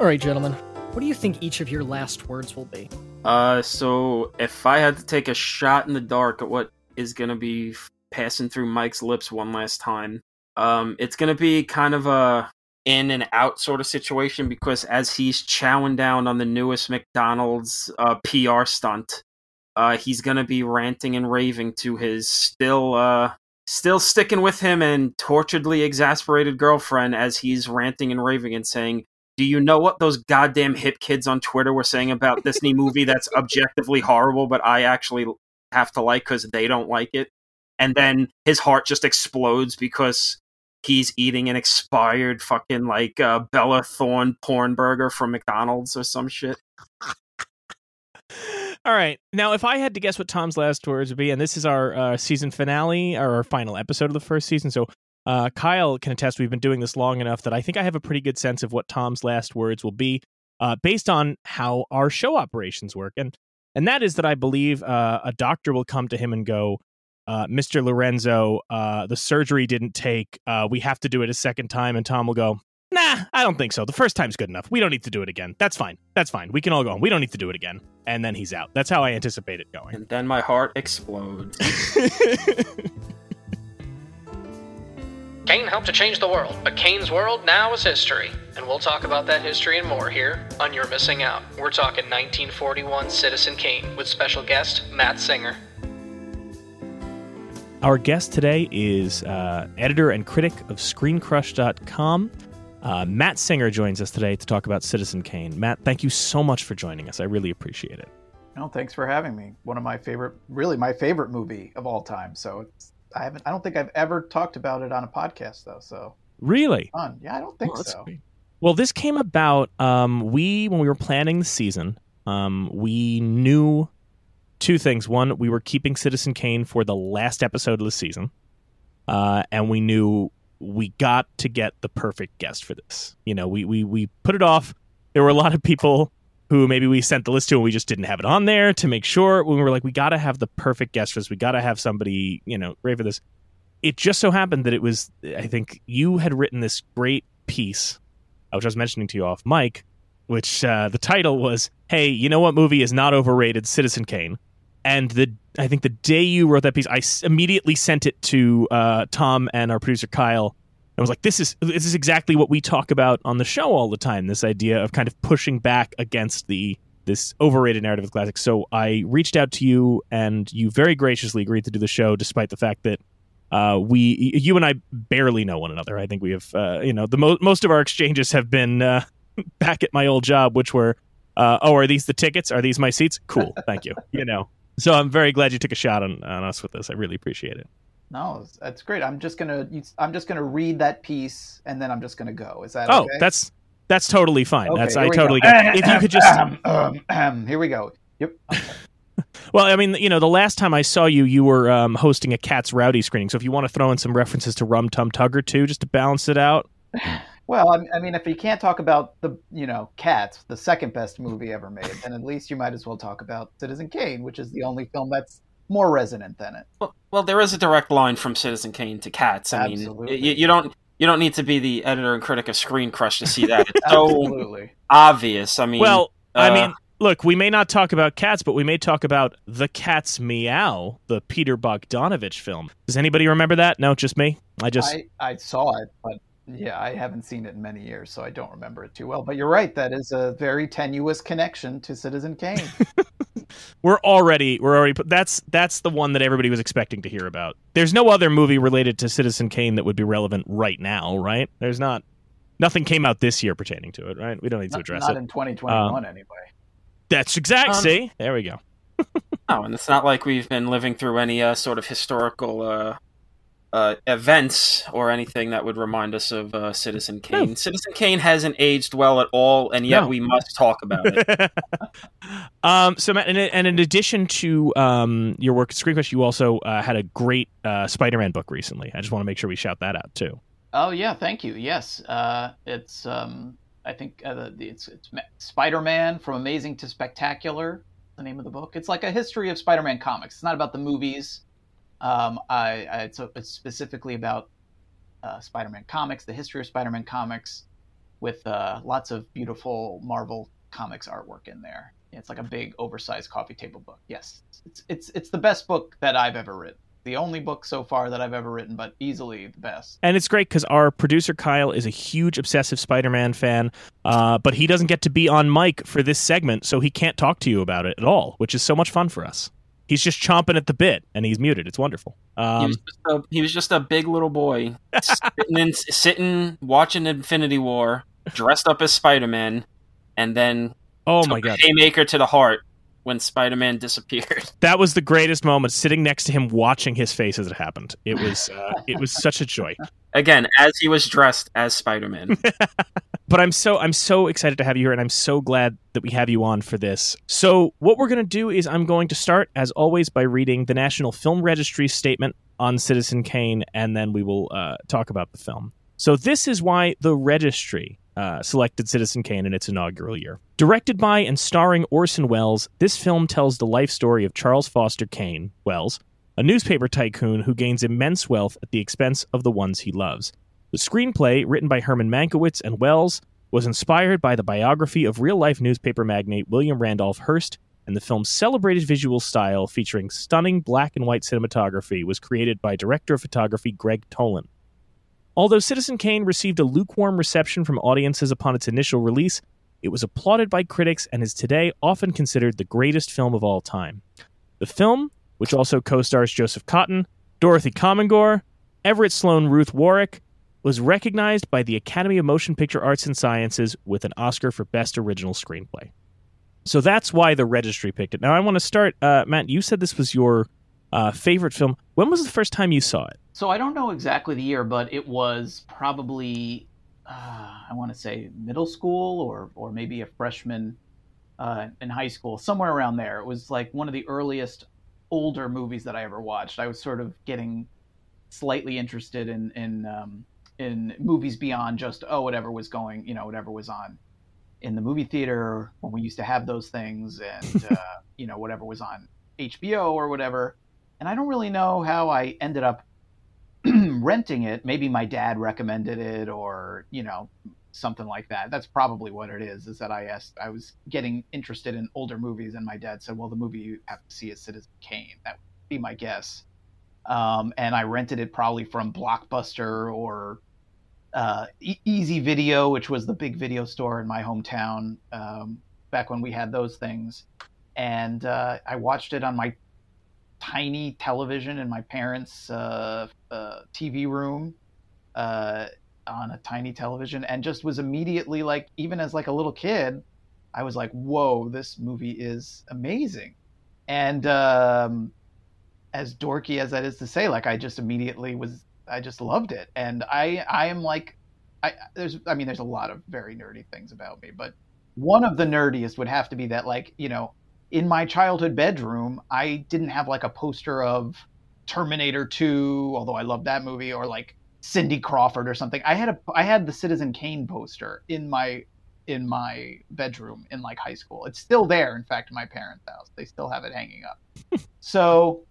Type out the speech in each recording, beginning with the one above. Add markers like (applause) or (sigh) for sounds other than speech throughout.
All right, gentlemen. What do you think each of your last words will be? Uh, so if I had to take a shot in the dark at what is gonna be passing through Mike's lips one last time, um, it's gonna be kind of a in and out sort of situation because as he's chowing down on the newest McDonald's uh, PR stunt, uh, he's gonna be ranting and raving to his still uh, still sticking with him and torturedly exasperated girlfriend as he's ranting and raving and saying, "Do you know what those goddamn hip kids on Twitter were saying about this new movie that's (laughs) objectively horrible, but I actually have to like because they don't like it?" And then his heart just explodes because he's eating an expired fucking like uh, Bella Thorne porn burger from McDonald's or some shit. (laughs) All right. Now, if I had to guess what Tom's last words would be, and this is our uh, season finale or our final episode of the first season, so uh, Kyle can attest we've been doing this long enough that I think I have a pretty good sense of what Tom's last words will be, uh, based on how our show operations work, and and that is that I believe uh, a doctor will come to him and go, uh, "Mr. Lorenzo, uh, the surgery didn't take. we have to do it a second time," and Tom will go, Nah, I don't think so. The first time's good enough. We don't need to do it again. That's fine. That's fine. We can all go on. We don't need to do it again. And then he's out. That's how I anticipate it going. And then my heart explodes. (laughs) Kane helped to change the world, but Kane's world now is history. And we'll talk about that history and more here on You're Missing Out. We're talking 1941 Citizen Kane with special guest Matt Singer. Our guest today is uh, editor and critic of ScreenCrush.com. Uh, Matt Singer joins us today to talk about Citizen Kane. Matt, thank you so much for joining us. I really appreciate it. No, thanks for having me. One of my favorite, really my favorite movie of all time. So I haven't, I don't think I've ever talked about it on a podcast though. So really, fun. Yeah, I don't think oh, so. Great. Well, this came about. Um, we when we were planning the season, um, we knew two things. One, we were keeping Citizen Kane for the last episode of the season, uh, and we knew we got to get the perfect guest for this. You know, we we we put it off. There were a lot of people who maybe we sent the list to and we just didn't have it on there to make sure. When we were like, we got to have the perfect guest for. We got to have somebody, you know, great for this. It just so happened that it was. I think you had written this great piece, which I was mentioning to you off mic, which uh, the title was, "Hey, you know what movie is not overrated? Citizen Kane." and the I think the day you wrote that piece, I immediately sent it to uh, Tom and our producer Kyle. I was like, "This is this is exactly what we talk about on the show all the time. This idea of kind of pushing back against the this overrated narrative of classics." So I reached out to you, and you very graciously agreed to do the show, despite the fact that uh, we, you and I, barely know one another. I think we have, uh, you know, the mo- most of our exchanges have been uh, (laughs) back at my old job, which were, uh, "Oh, are these the tickets? Are these my seats? Cool, thank you." You know. So I'm very glad you took a shot on, on us with this. I really appreciate it. No, that's great. I'm just gonna I'm just gonna read that piece and then I'm just gonna go. Is that oh, okay? that's that's totally fine. Okay, that's I totally go. get. It. If you could just (laughs) um, um, here we go. Yep. Okay. (laughs) well, I mean, you know, the last time I saw you, you were um, hosting a Cats Rowdy screening. So if you want to throw in some references to Rum Tum Tugger too, just to balance it out. (sighs) Well, I mean, if you can't talk about the, you know, Cats, the second best movie ever made, then at least you might as well talk about Citizen Kane, which is the only film that's more resonant than it. Well, well there is a direct line from Citizen Kane to Cats. I Absolutely. mean, you, you don't you don't need to be the editor and critic of ScreenCrush to see that. (laughs) It's so obvious. I mean, well, uh, I mean, look, we may not talk about cats, but we may talk about The Cat's Meow, the Peter Bogdanovich film. Does anybody remember that? No, just me. I just I, I saw it, but yeah, I haven't seen it in many years, so I don't remember it too well. But you're right; that is a very tenuous connection to Citizen Kane. (laughs) we're already we're already that's that's the one that everybody was expecting to hear about. There's no other movie related to Citizen Kane that would be relevant right now, right? There's not. Nothing came out this year pertaining to it, right? We don't need to address not it. Not in 2021, um, anyway. That's exact. Um, see, there we go. (laughs) oh, and it's not like we've been living through any uh, sort of historical uh, uh, events or anything that would remind us of uh, Citizen Kane. No. Citizen Kane hasn't aged well at all, and yet no. we must talk about it. (laughs) um, so, Matt, and, and, in addition to um, your work at Screencrush, you also uh, had a great uh, Spider-Man book recently. I just want to make sure we shout that out too. Oh yeah, thank you. Yes, uh, it's um, I think uh, it's, it's Spider-Man from Amazing to Spectacular. The name of the book. It's like a history of Spider-Man comics. It's not about the movies um, I, I it's, it's, specifically about uh, Spider-Man comics, the history of Spider-Man comics, with uh, lots of beautiful Marvel comics artwork in there. It's like a big, oversized coffee table book. Yes, it's it's it's the best book that I've ever written. The only book so far that I've ever written, but easily the best. And it's great because our producer Kyle is a huge obsessive Spider-Man fan, uh, but he doesn't get to be on mic for this segment, so he can't talk to you about it at all, which is so much fun for us. He's just chomping at the bit, and he's muted. It's wonderful. he, Um, was just a, he was just a big little boy sitting, in, (laughs) sitting watching Infinity War, dressed up as Spider Man, and then oh my god, haymaker to the heart when Spider Man disappeared. (laughs) that was the greatest moment. Sitting next to him, watching his face as it happened. It was uh, it was such a joy. Again, as he was dressed as Spider Man. (laughs) but I'm so I'm so excited to have you here, and I'm so glad that we have you on for this. So what we're going to do is I'm going to start, as always, by reading the National Film Registry statement on Citizen Kane, and then we will uh, talk about the film. So this is why the registry uh, selected Citizen Kane in its inaugural year. Directed by and starring Orson Welles, this film tells the life story of Charles Foster Kane Welles, a newspaper tycoon who gains immense wealth at the expense of the ones he loves. The screenplay, written by Herman Mankiewicz and Welles, was inspired by the biography of real life newspaper magnate William Randolph Hearst, and the film's celebrated visual style, featuring stunning black and white cinematography, was created by director of photography Gregg Toland. Although Citizen Kane received a lukewarm reception from audiences upon its initial release, it was applauded by critics and is today often considered the greatest film of all time. The film, which also co stars Joseph Cotten, Dorothy Comingore, Everett Sloane Ruth Warrick, was recognized by the Academy of Motion Picture Arts and Sciences with an Oscar for Best Original Screenplay. So that's why the registry picked it. Now I want to start, uh, Matt. You said this was your uh, favorite film. When was the first time you saw it? So I don't know exactly the year, but it was probably uh, I want to say middle school or or maybe a freshman uh, in high school, somewhere around there. It was like one of the earliest older movies that I ever watched. I was sort of getting slightly interested in in um, in movies beyond just oh whatever was going, you know, whatever was on in the movie theater when we used to have those things, and (laughs) uh, you know whatever was on HBO or whatever. And I don't really know how I ended up (clears throat) renting it. Maybe my dad recommended it, or you know, something like that. That's probably what it is. Is that I asked, I was getting interested in older movies, and my dad said, "Well, the movie you have to see is Citizen Kane." That would be my guess. Um, and I rented it probably from Blockbuster or uh, e- Easy Video, which was the big video store in my hometown um, back when we had those things. And uh, I watched it on my tiny television in my parents' uh, uh, TV room uh, on a tiny television, and just was immediately like, even as like a little kid, I was like, "Whoa, this movie is amazing!" And um, as dorky as that is to say, like I just immediately was, I just loved it, and I I am like, I there's I mean there's a lot of very nerdy things about me, but one of the nerdiest would have to be that like you know in my childhood bedroom, I didn't have like a poster of Terminator 2, although I love that movie, or like Cindy Crawford or something. I had a I had the Citizen Kane poster in my in my bedroom in like high school. It's still there, in fact, in my parents' house. They still have it hanging up. (laughs) so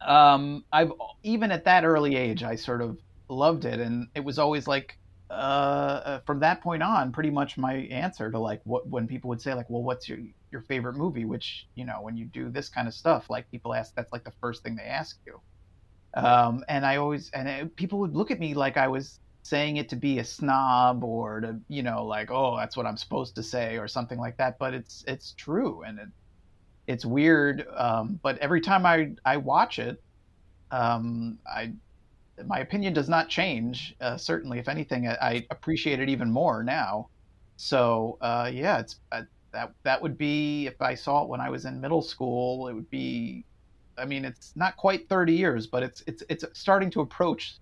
um I've even at that early age I sort of loved it and it was always like uh, from that point on, pretty much my answer to like what when people would say like, well, what's your your favorite movie? Which you know, when you do this kind of stuff, like people ask, that's like the first thing they ask you. Um, and I always and it, people would look at me like I was saying it to be a snob or to you know like oh that's what I'm supposed to say or something like that. But it's it's true and it, it's weird. Um, but every time I I watch it, um, I my opinion does not change. Uh, certainly, if anything, I, I, appreciate it even more now. So uh, yeah, it's uh, that that would be if I saw it when I was in middle school. It would be, I mean, it's not quite 30 years, but it's it's it's starting to approach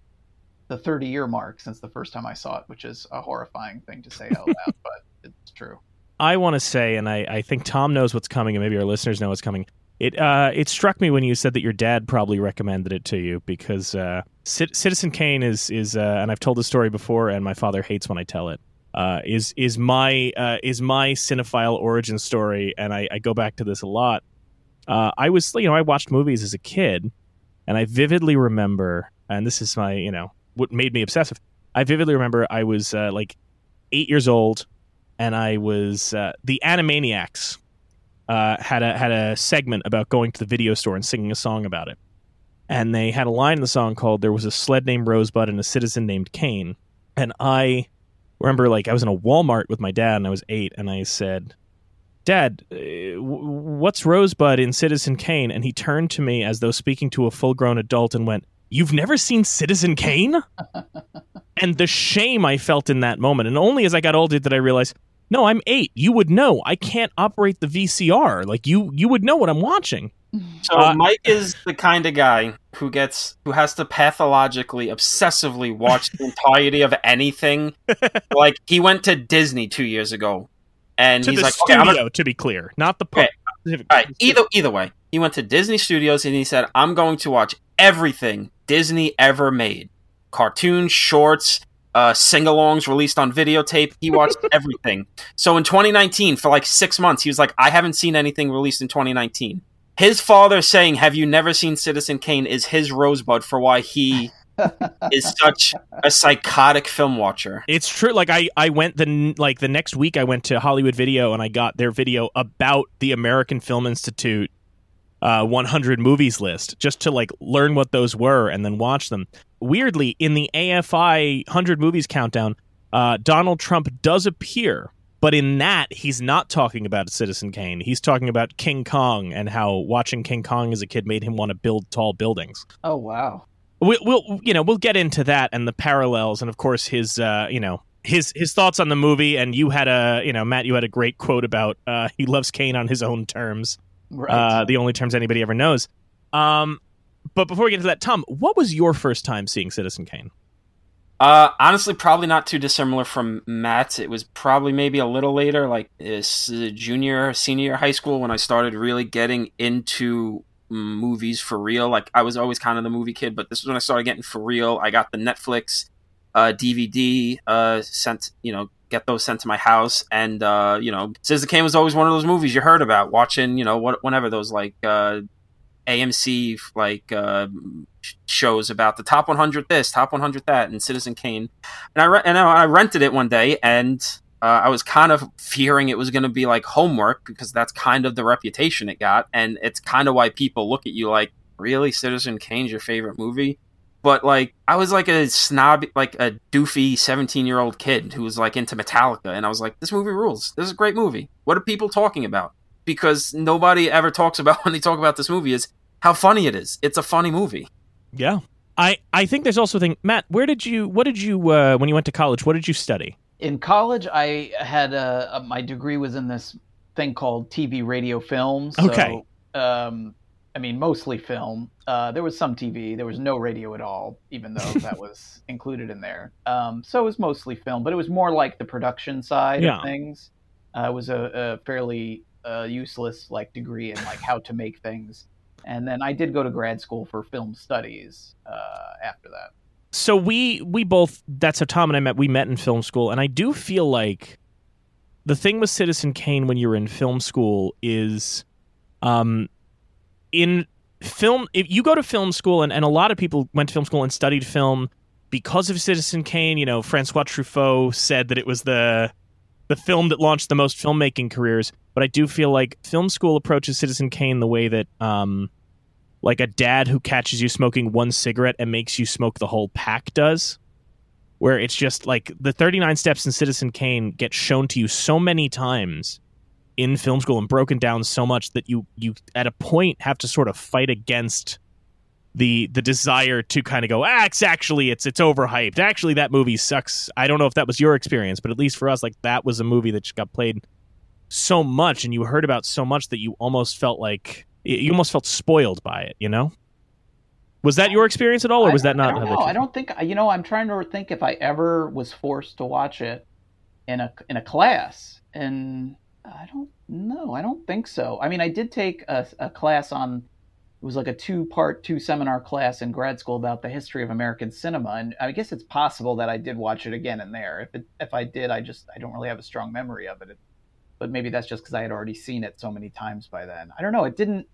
the 30 year mark since the first time I saw it, which is a horrifying thing to say out loud, (laughs) but it's true. I want to say, and I, I think Tom knows what's coming, and maybe our listeners know what's coming. It uh, it struck me when you said that your dad probably recommended it to you because uh, C- Citizen Kane is is uh, and I've told the story before, and my father hates when I tell it. Uh, is is my uh, is my cinephile origin story, and I, I go back to this a lot. Uh, I was you know I watched movies as a kid, and I vividly remember, and this is my you know what made me obsessive. I vividly remember I was like eight years old, and I was uh, the Animaniacs uh, had a had a segment about going to the video store and singing a song about it, and they had a line in the song called "There was a sled named Rosebud and a citizen named Kane," and I remember like I was in a Walmart with my dad and I was eight, and I said. Dad, uh, what's Rosebud in Citizen Kane? And he turned to me as though speaking to a full grown adult and went, You've never seen Citizen Kane? (laughs) and the shame I felt in that moment. And only as I got older did I realize, no, I'm eight. You would know. I can't operate the VCR. Like you you would know what I'm watching. So Uh, Mike is the kind of guy who gets who has to pathologically, obsessively watch the entirety of anything. (laughs) like he went to Disney two years ago, and to he's the like, studio, I'm gonna, to be clear. Not the Okay. park. all right. Either either way, he went to Disney Studios and he said, I'm going to watch everything Disney ever made: cartoons, shorts. Uh, sing-alongs released on videotape. He watched (laughs) everything. So in 2019, for like six months, he was like, "I haven't seen anything released in 2019." His father saying, "Have you never seen Citizen Kane?" is his rosebud for why he (laughs) is such a psychotic film watcher. It's true. Like I, I went the like the next week. I went to Hollywood Video and I got their video about the American Film Institute uh, 100 movies list, just to like learn what those were and then watch them. Weirdly, in the AFI 100 movies countdown, uh, Donald Trump does appear, but in that he's not talking about Citizen Kane. He's talking about King Kong and how watching King Kong as a kid made him want to build tall buildings Oh wow. we'll, we'll you know we'll get into that and the parallels and of course his uh you know his his thoughts on the movie and you had a you know Matt you had a great quote about uh he loves Kane on his own terms Right. uh the only terms anybody ever knows um but before we get into that Tom what was your first time seeing Citizen Kane Uh, honestly, probably not too dissimilar from Matt's. It was probably maybe a little later, like is junior, senior high school, when I started really getting into movies for real. Like I was always kind of the movie kid, but this is when I started getting for real. I got the Netflix uh, DVD uh, sent, you know, get those sent to my house, and uh, you know, Citizen Kane was always one of those movies you heard about, watching, you know, what whenever those like uh, AMC like uh, shows about the top 100 this, top 100 that, and Citizen Kane. And I re- and I rented it one day, and uh, I was kind of fearing it was going to be like homework because that's kind of the reputation it got, and it's kind of why people look at you like, really, Citizen Kane's your favorite movie. But like, I was like a snob, like a doofy 17 year old kid who was like into Metallica, and I was like, this movie rules. This is a great movie. What are people talking about? Because nobody ever talks about (laughs) when they talk about this movie is how funny it is. It's a funny movie. yeah I I think there's also a thing Matt where did you what did you uh when you went to college what did you study in college, I had a, a my degree was in this thing called TV, radio, film. So, Okay. Um, I mean, mostly film. Uh, there was some TV. There was no radio at all, even though that (laughs) was included in there. Um, so it was mostly film, but it was more like the production side Yeah. of things. Uh, it was a, a fairly uh, useless like degree in like how to make things. And then I did go to grad school for film studies uh, after that. so we we both that's how Tom and I met. We met in film school, and I do feel like the thing with Citizen Kane when you're in film school is, um, in film if you go to film school, and, and a lot of people went to film school and studied film because of Citizen Kane. You know, Francois Truffaut said that it was the the film that launched the most filmmaking careers. But I do feel like film school approaches Citizen Kane the way that um, like a dad who catches you smoking one cigarette and makes you smoke the whole pack does where it's just like the 39 steps in citizen kane get shown to you so many times in film school and broken down so much that you you at a point have to sort of fight against the the desire to kind of go ah it's actually it's it's overhyped actually that movie sucks i don't know if that was your experience but at least for us like that was a movie that just got played so much and you heard about so much that you almost felt like you almost felt spoiled by it you know was that your experience at all or was I- that not I don't. I don't think you know. I'm trying to think if I ever was forced to watch it in a in a class, and I don't know. I don't think so. I mean, I did take a, a class on. It was like a two part, two seminar class in grad school about the history of American cinema, and I guess it's possible that I did watch it again and there. If it, if I did, I just I don't really have a strong memory of it. But maybe that's just because I had already seen it so many times by then. I don't know. It didn't.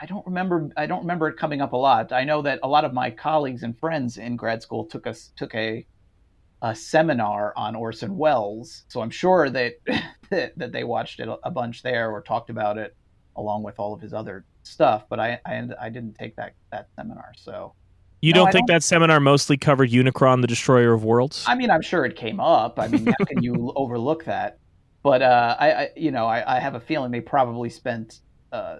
I don't remember. I don't remember it coming up a lot. I know that a lot of my colleagues and friends in grad school took us took a a seminar on Orson Welles. So I'm sure that, (laughs) that they watched it a bunch there or talked about it along with all of his other stuff. But I I, I didn't take that that seminar. So You No, don't I think don't- that seminar mostly covered Unicron, the Destroyer of Worlds? I mean, I'm sure it came up. I mean, how can you (laughs) overlook that? But uh, I, I, you know, I, I have a feeling they probably spent uh,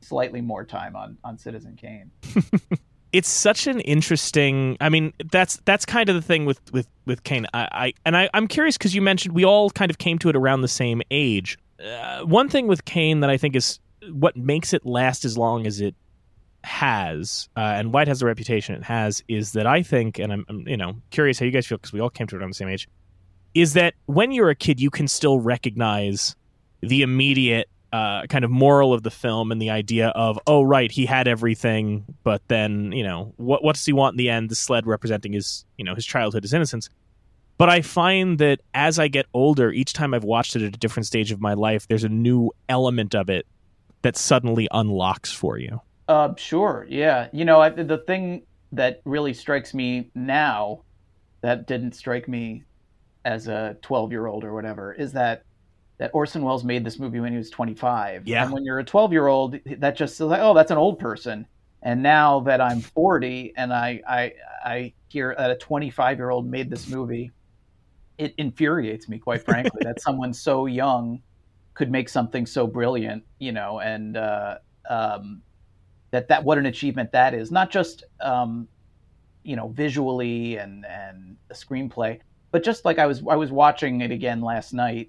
slightly more time on on Citizen Kane. (laughs) it's such an interesting i mean that's that's kind of the thing with with with kane i, I and I, i'm curious because you mentioned we all kind of came to it around the same age uh, one thing with kane that i think is what makes it last as long as it has uh, and white has the reputation it has is that i think and i'm, I'm you know curious how you guys feel because we all came to it on the same age is that when you're a kid you can still recognize the immediate uh, kind of moral of the film and the idea of oh right he had everything but then you know what what does he want in the end? The sled representing his you know his childhood his innocence. But i find that as i get older each time i've watched it at a different stage of my life there's a new element of it that suddenly unlocks for you Uh, sure, yeah. You know, I, the thing that really strikes me now that didn't strike me as a 12 year old or whatever is that that Orson Welles made this movie when he was 25. Yeah. And when you're a 12 year old, that just is like, oh, that's an old person. And now that I'm 40 and I I I hear that a 25 year old made this movie, it infuriates me quite frankly that (laughs) someone so young could make something so brilliant, you know, and uh, um, that that what an achievement that is. Not just um, you know visually and and the screenplay, but just like I was I was watching it again last night,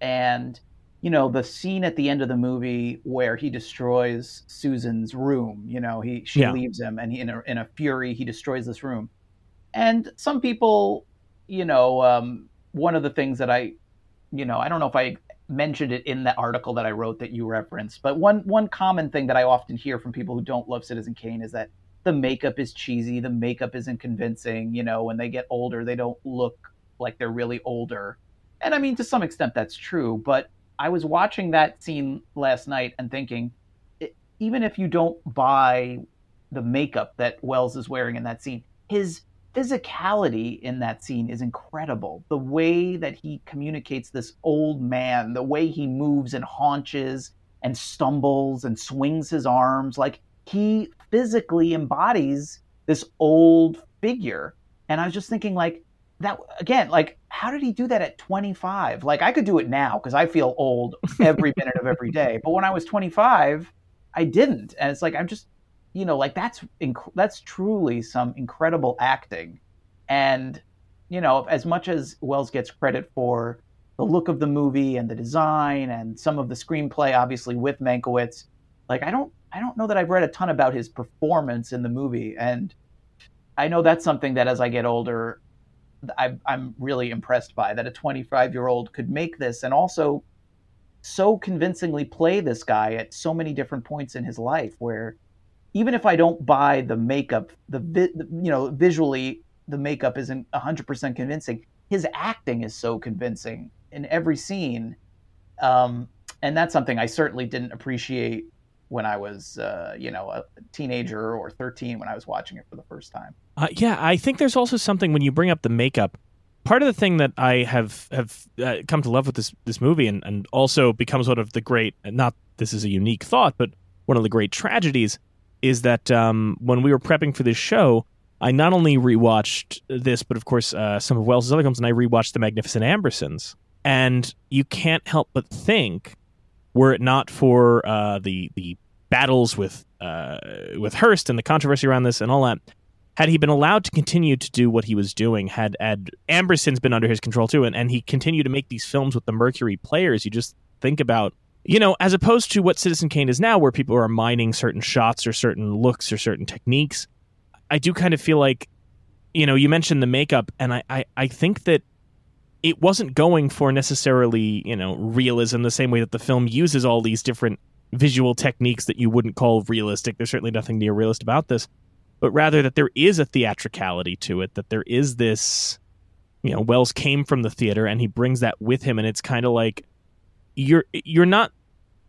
and you know the scene at the end of the movie where he destroys Susan's room. You know he she Yeah. leaves him, and he, in a in a fury he destroys this room. And some people, you know, um, one of the things that I, you know, I don't know if I mentioned it in the article that I wrote that you referenced, but one one common thing that I often hear from people who don't love Citizen Kane is that the makeup is cheesy, the makeup isn't convincing. You know, when they get older, they don't look like they're really older. And I mean, to some extent, that's true. But I was watching that scene last night and thinking, it, even if you don't buy the makeup that Welles is wearing in that scene, his physicality in that scene is incredible. The way that he communicates this old man, the way he moves and haunches and stumbles and swings his arms, like he physically embodies this old figure. And I was just thinking, like, that again, like, how did he do that at 25? Like, I could do it now because I feel old every (laughs) minute of every day. But when I was 25, I didn't. And it's like, I'm just, you know, like that's inc- that's truly some incredible acting. And you know, as much as Welles gets credit for the look of the movie and the design and some of the screenplay, obviously with Mankiewicz, like I don't I don't know that I've read a ton about his performance in the movie, and I know that's something that as I get older, I, I'm really impressed by that a 25 year old could make this and also so convincingly play this guy at so many different points in his life where even if I don't buy the makeup, the, vi- the you know visually the makeup isn't 100% convincing. His acting is so convincing in every scene, um, and that's something I certainly didn't appreciate when I was uh, you know a teenager or 13 when I was watching it for the first time. Uh, yeah, I think there's also something when you bring up the makeup. Part of the thing that I have have uh, come to love with this this movie, and, and also becomes one of the great not this is a unique thought, but one of the great tragedies is that um, when we were prepping for this show, I not only rewatched this, but of course uh, some of Welles' other films, and I rewatched The Magnificent Ambersons. And you can't help but think, were it not for uh, the the battles with uh, with Hearst and the controversy around this and all that, had he been allowed to continue to do what he was doing, had had Ambersons been under his control too, and, and he continued to make these films with the Mercury players, you just think about you know, as opposed to what Citizen Kane is now, where people are mining certain shots or certain looks or certain techniques, I do kind of feel like, you know, you mentioned the makeup, and I, I, I think that it wasn't going for necessarily, you know, realism the same way that the film uses all these different visual techniques that you wouldn't call realistic. There's certainly nothing near realist about this, but rather that there is a theatricality to it, that there is this, you know, Welles came from the theater and he brings that with him, and it's kind of like, you're you're not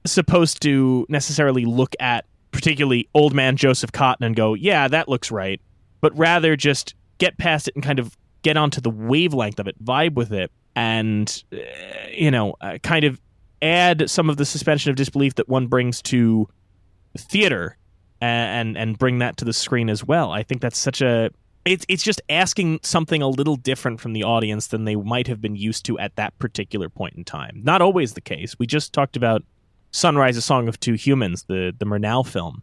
supposed to necessarily look at particularly old man Joseph Cotten and go, "Yeah, that looks right," but rather just get past it and kind of get onto the wavelength of it, vibe with it, and uh, you know, uh, kind of add some of the suspension of disbelief that one brings to theater and and bring that to the screen as well. I think that's such a it's it's just asking something a little different from the audience than they might have been used to at that particular point in time. Not always the case. We just talked about Sunrise: A Song of Two Humans, the the Murnau film,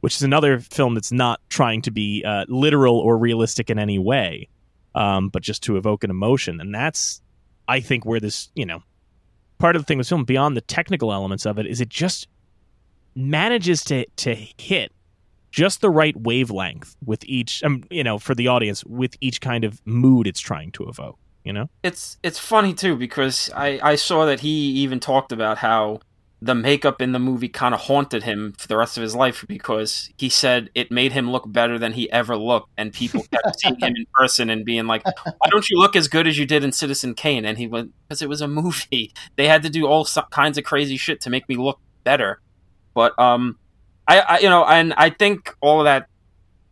which is another film that's not trying to be uh, literal or realistic in any way, um, but just to evoke an emotion. And that's, I think, where this you know part of the thing with film beyond the technical elements of it is it just manages to to hit just the right wavelength with each um, you know for the audience with each kind of mood it's trying to evoke you know? It's it's funny too because i i saw that he even talked about how the makeup in the movie kind of haunted him for the rest of his life because he said it made him look better than he ever looked and people kept (laughs) seeing him in person and being like why don't you look as good as you did in citizen kane? And he went because it was a movie. They had to do all kinds of crazy shit to make me look better. But um I, I you know, and I think all of that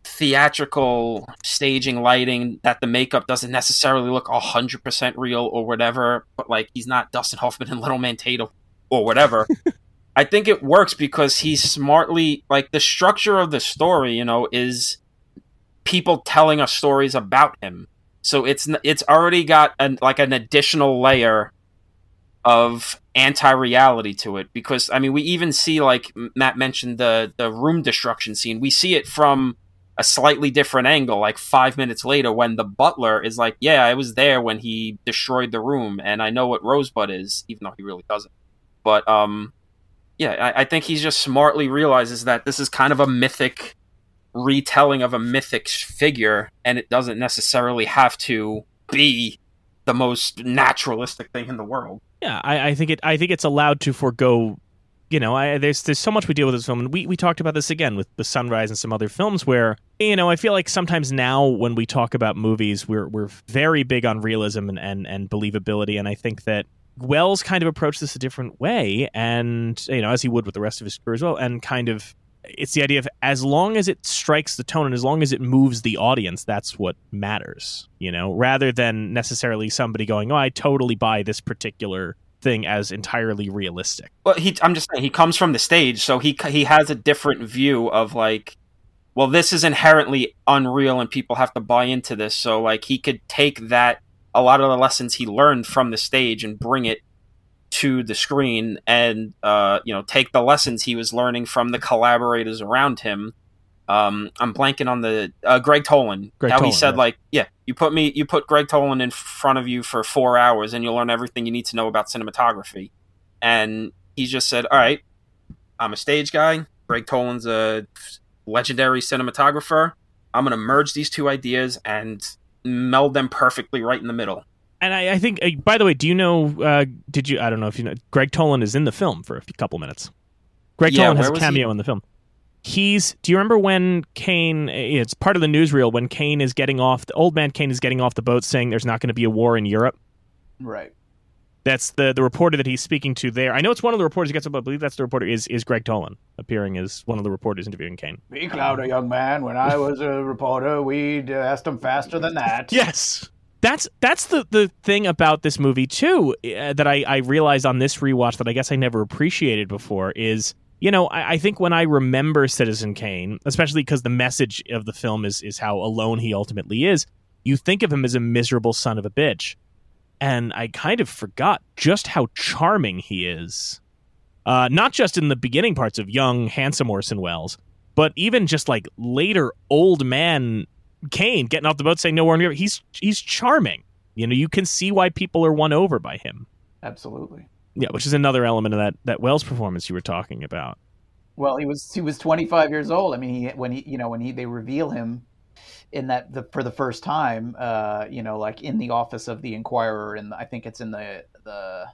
theatrical staging lighting that the makeup doesn't necessarily look 100% real or whatever but like he's not dustin hoffman and little man tatum or whatever. (laughs) I think it works because he's smartly like the structure of the story you know is people telling us stories about him. So it's it's already got an like an additional layer of anti-reality to it because I mean we even see like Matt mentioned the the room destruction scene. We see it from a slightly different angle like 5 minutes later when the butler is like yeah I was there when he destroyed the room and I know what Rosebud is even though he really doesn't. But um yeah I, I think he just smartly realizes that this is kind of a mythic retelling of a mythic figure and it doesn't necessarily have to be the most naturalistic thing in the world yeah, I, I think it. I think it's allowed to forego. You know, I, there's there's so much we deal with this film, and we, we talked about this again with the Sunrise and some other films where you know I feel like sometimes now when we talk about movies, we're we're very big on realism and and, and believability, and I think that Welles kind of approached this a different way, and you know as he would with the rest of his career as well, and kind of it's the idea of as long as it strikes the tone and as long as it moves the audience, that's what matters, you know, rather than necessarily somebody going, "Oh, I totally buy this particular thing as entirely realistic." Well, he I'm just saying he comes from the stage, so he he has a different view of like well, this is inherently unreal and people have to buy into this. So like he could take that a lot of the lessons he learned from the stage and bring it to the screen and uh, you know take the lessons he was learning from the collaborators around him. Um, I'm blanking on the uh, Gregg Toland. Greg how Toland, he said yeah. like, yeah, you put me, you put Gregg Toland in front of you for four hours, and you'll learn everything you need to know about cinematography. And he just said, all right, I'm a stage guy. Gregg Toland's a legendary cinematographer. I'm going to merge these two ideas and meld them perfectly right in the middle and I, I think, uh, by the way, do you know? Uh, did you? I don't know if you know. Gregg Toland is in the film for a couple minutes. Greg yeah, Toland has a cameo in the film. He's. Do you remember when Kane? It's part of the newsreel when Kane is getting off. The old man Kane is getting off the boat, saying there's not going to be a war in Europe. Right. That's the the reporter that he's speaking to there. I know it's one of the reporters he gets up. I believe that's the reporter is is Gregg Toland appearing as one of the reporters interviewing Kane. Be louder, young man. When I was a reporter, we'd uh, asked him faster than that. (laughs) yes that's that's the the thing about this movie too uh, that I I realized on this rewatch that I guess I never appreciated before is you know I, I think when I remember Citizen Kane, especially because the message of the film is is how alone he ultimately is, you think of him as a miserable son of a bitch, and I kind of forgot just how charming he is. Uh, not just in the beginning parts of young, handsome Orson Welles, but even just like later old man Kane getting off the boat saying no war in Europe. He's he's charming. You know, you can see why people are won over by him. Absolutely. Yeah, which is another element of that that Welles performance you were talking about. Well, he was he was 25 years old. I mean, he when he you know when he they reveal him in that the for the first time, uh, you know, like in the office of the Inquirer, and I think it's in the the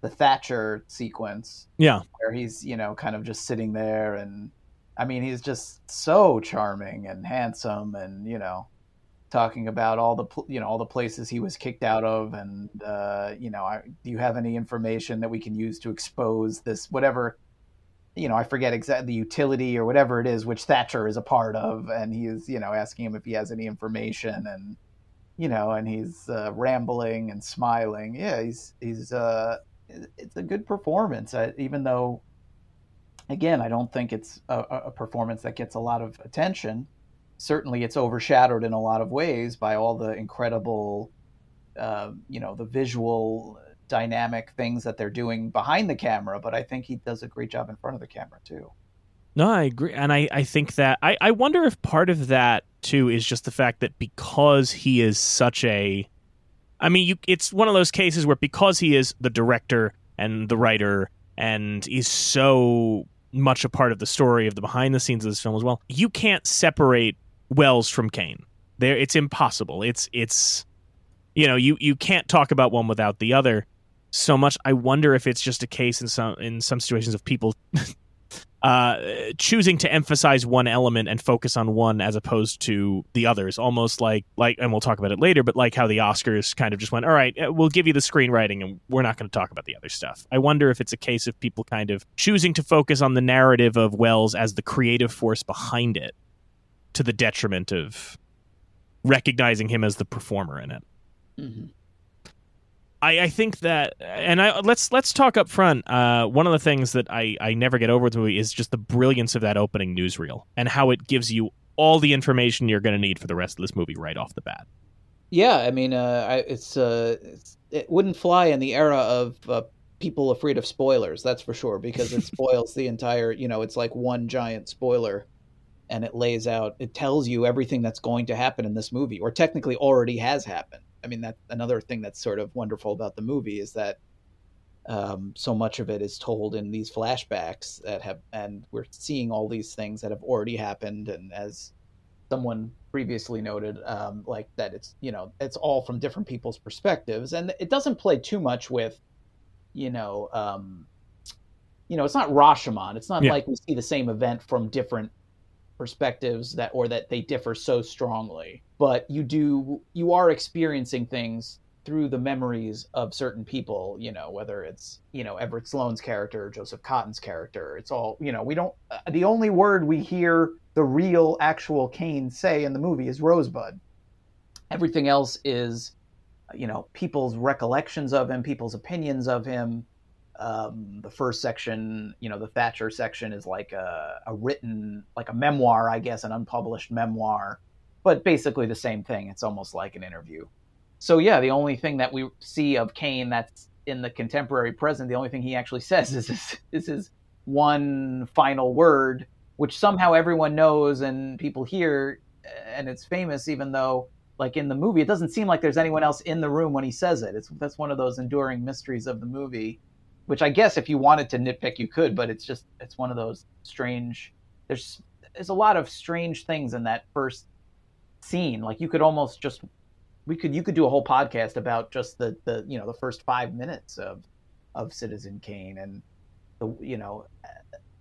the Thatcher sequence. Yeah, where he's you know kind of just sitting there and I mean, he's just so charming and handsome, and you know, talking about all the you know all the places he was kicked out of, and uh, you know, I, do you have any information that we can use to expose this whatever? You know, I forget exactly the utility or whatever it is, which Thatcher is a part of, and he's you know asking him if he has any information, and you know, and he's uh, rambling and smiling. Yeah, he's he's uh, it's a good performance, uh, even though, again, I don't think it's a, a performance that gets a lot of attention. Certainly, it's overshadowed in a lot of ways by all the incredible, uh, you know, the visual dynamic things that they're doing behind the camera. But I think he does a great job in front of the camera too. No, I agree, and I, I think that I, I wonder if part of that too is just the fact that because he is such a, I mean, you it's one of those cases where because he is the director and the writer and he's so much a part of the story of the behind the scenes of this film as well, you can't separate Welles from Kane. There, it's impossible. It's it's, you know, you you can't talk about one without the other. So much. I wonder if it's just a case in some in some situations of people (laughs) uh, choosing to emphasize one element and focus on one as opposed to the others almost like like and we'll talk about it later but like how the oscars kind of just went all right uh, we'll give you the screenwriting and we're not going to talk about the other stuff i wonder if it's a case of people kind of choosing to focus on the narrative of welles as the creative force behind it to the detriment of recognizing him as the performer in it Mm-hmm. I, I think that, and I let's let's talk up front. Uh, one of the things that I, I never get over with the movie is just the brilliance of that opening newsreel and how it gives you all the information you're going to need for the rest of this movie right off the bat. Yeah, I mean, uh, I, it's, uh, it's it wouldn't fly in the era of uh, people afraid of spoilers. That's for sure because it (laughs) spoils the entire. You know, it's like one giant spoiler, and it lays out. It tells you everything that's going to happen in this movie, or technically already has happened. I mean, that another thing that's sort of wonderful about the movie is that um, so much of it is told in these flashbacks that have, and we're seeing all these things that have already happened. And as someone previously noted, um, like that, it's you know, it's all from different people's perspectives, and it doesn't play too much with, you know, um, you know, it's not Rashomon. It's not Yeah. like we see the same event from different perspectives that or that they differ so strongly. But you do you are experiencing things through the memories of certain people you know whether it's you know everett sloane's character joseph cotten's character. It's all you know we don't uh, the only word we hear the real actual kane say in the movie is rosebud. Everything else is you know people's recollections of him people's opinions of him um, the first section, you know, the Thatcher section is like a, a written, like a memoir, I guess, an unpublished memoir, but basically the same thing. It's almost like an interview. So yeah, the only thing that we see of Kane that's in the contemporary present, the only thing he actually (laughs) says is his, is his one final word, which somehow everyone knows and people hear, and it's famous, even though like in the movie, it doesn't seem like there's anyone else in the room when he says it. It's that's one of those enduring mysteries of the movie which I guess if you wanted to nitpick, you could, but it's just it's one of those strange. There's there's a lot of strange things in that first scene. Like you could almost just we could you could do a whole podcast about just the the you know the first five minutes of of Citizen Kane and the you know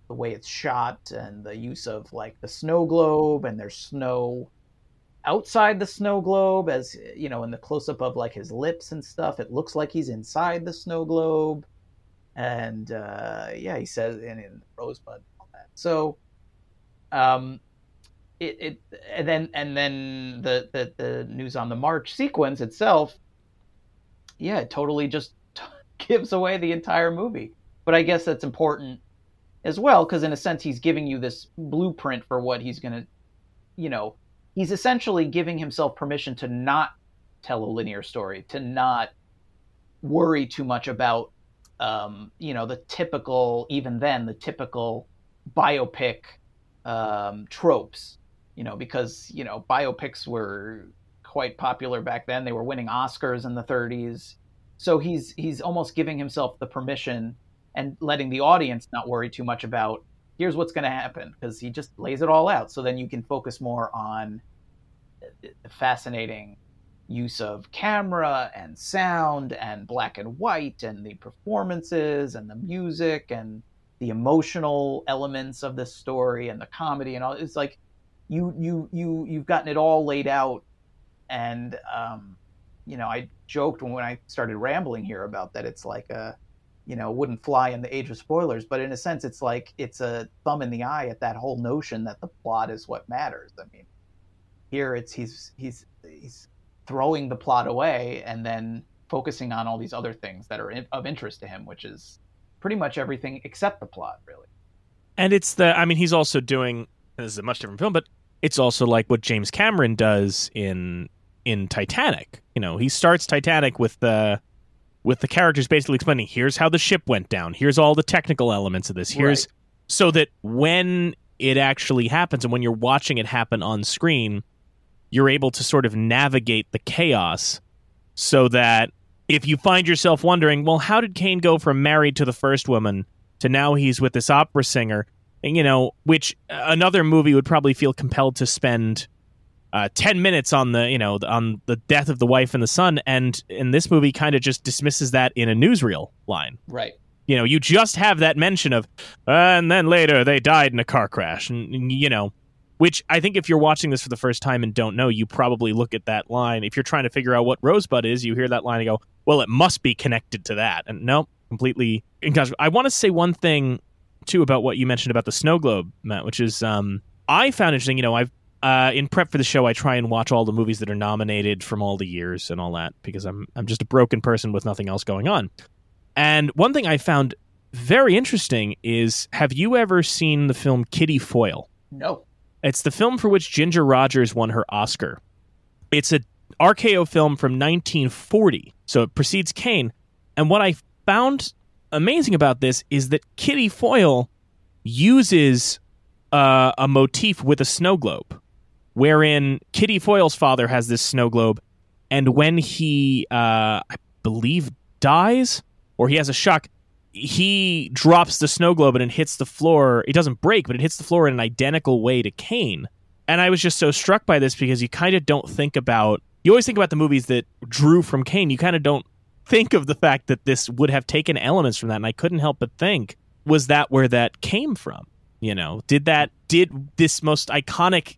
the way it's shot and the use of like the snow globe and there's snow outside the snow globe as you know in the close up of like his lips and stuff it looks like he's inside the snow globe and uh, yeah, he says in, in Rosebud. So, um, it, it and then and then the, the the news on the march sequence itself, yeah, it totally just (laughs) gives away the entire movie. But I guess that's important as well because in a sense he's giving you this blueprint for what he's gonna, you know, he's essentially giving himself permission to not tell a linear story, to not worry too much about um, you know, the typical, even then, the typical biopic um, tropes, you know, because, you know, biopics were quite popular back then. They were winning Oscars in the 30s. So he's he's almost giving himself the permission and letting the audience not worry too much about here's what's going to happen because he just lays it all out. So then you can focus more on the fascinating use of camera and sound and black and white and the performances and the music and the emotional elements of the story and the comedy and all it's like you you you you've gotten it all laid out. And um you know i joked when i started rambling here about that it's like a you know wouldn't fly in the age of spoilers but in a sense it's like it's a thumb in the eye at that whole notion that the plot is what matters. I mean here it's he's he's he's throwing the plot away and then focusing on all these other things that are in, of interest to him, which is pretty much everything except the plot, really. And it's the I mean he's also doing this is a much different film, but it's also like what James Cameron does in in Titanic. You know, he starts Titanic with the with the characters basically explaining here's how the ship went down. Here's all the technical elements of this. Here's Right. so that when it actually happens and when you're watching it happen on screen, you're able to sort of navigate the chaos so that if you find yourself wondering, well, how did Kane go from married to the first woman to now he's with this opera singer? And, you know, which another movie would probably feel compelled to spend uh, 10 minutes on the, you know, on the death of the wife and the son. And in this movie kind of just dismisses that in a newsreel line. Right. You know, you just have that mention of, uh, and then later they died in a car crash. And, and, you know, which I think if you're watching this for the first time and don't know, you probably look at that line. If you're trying to figure out what Rosebud is, you hear that line and go, well, it must be connected to that. And no, completely. I want to say one thing, too, about what you mentioned about the snow globe, Matt, which is um, I found interesting. You know, I've uh, in prep for the show, I try and watch all the movies that are nominated from all the years and all that because I'm I'm just a broken person with nothing else going on. And one thing I found very interesting is have you ever seen the film Kitty Foyle? No. It's the film for which Ginger Rogers won her Oscar. It's a RKO film from 1940, so it precedes Kane. And what I found amazing about this is that Kitty Foyle uses uh, a motif with a snow globe, wherein Kitty Foyle's father has this snow globe, and when he, uh, I believe, dies or he has a shock, he drops the snow globe and it hits the floor. It doesn't break, but it hits the floor in an identical way to Kane. And I was just so struck by this because you kind of don't think about. You always think about the movies that drew from Kane. You kind of don't think of the fact that this would have taken elements from that. And I couldn't help but think, was that where that came from? You know, did that, did this most iconic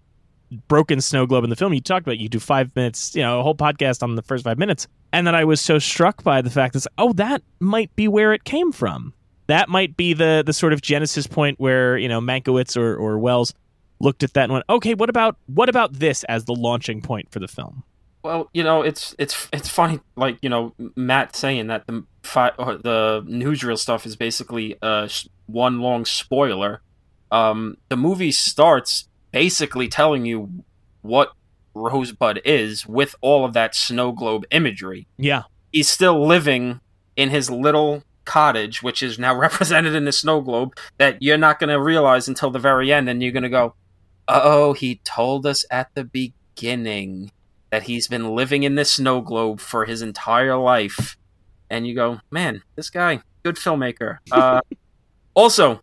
broken snow globe in the film you talked about, you do five minutes, you know, a whole podcast on the first five minutes. And then I was so struck by the fact that, oh, that might be where it came from. That might be the the sort of genesis point where, you know, Mankiewicz or, or Welles looked at that and went, okay, what about what about this as the launching point for the film? Well, you know, it's it's it's funny, like you know, Matt saying that the fi- the newsreel stuff is basically uh one long spoiler. Um, the movie starts basically telling you what Rosebud is with all of that snow globe imagery. Yeah. He's still living in his little cottage, which is now (laughs) represented in the snow globe, that you're not going to realize until the very end, and you're going to go, "Oh, he told us at the beginning." that he's been living in this snow globe for his entire life. And you go, man, this guy, good filmmaker. (laughs) Uh, also,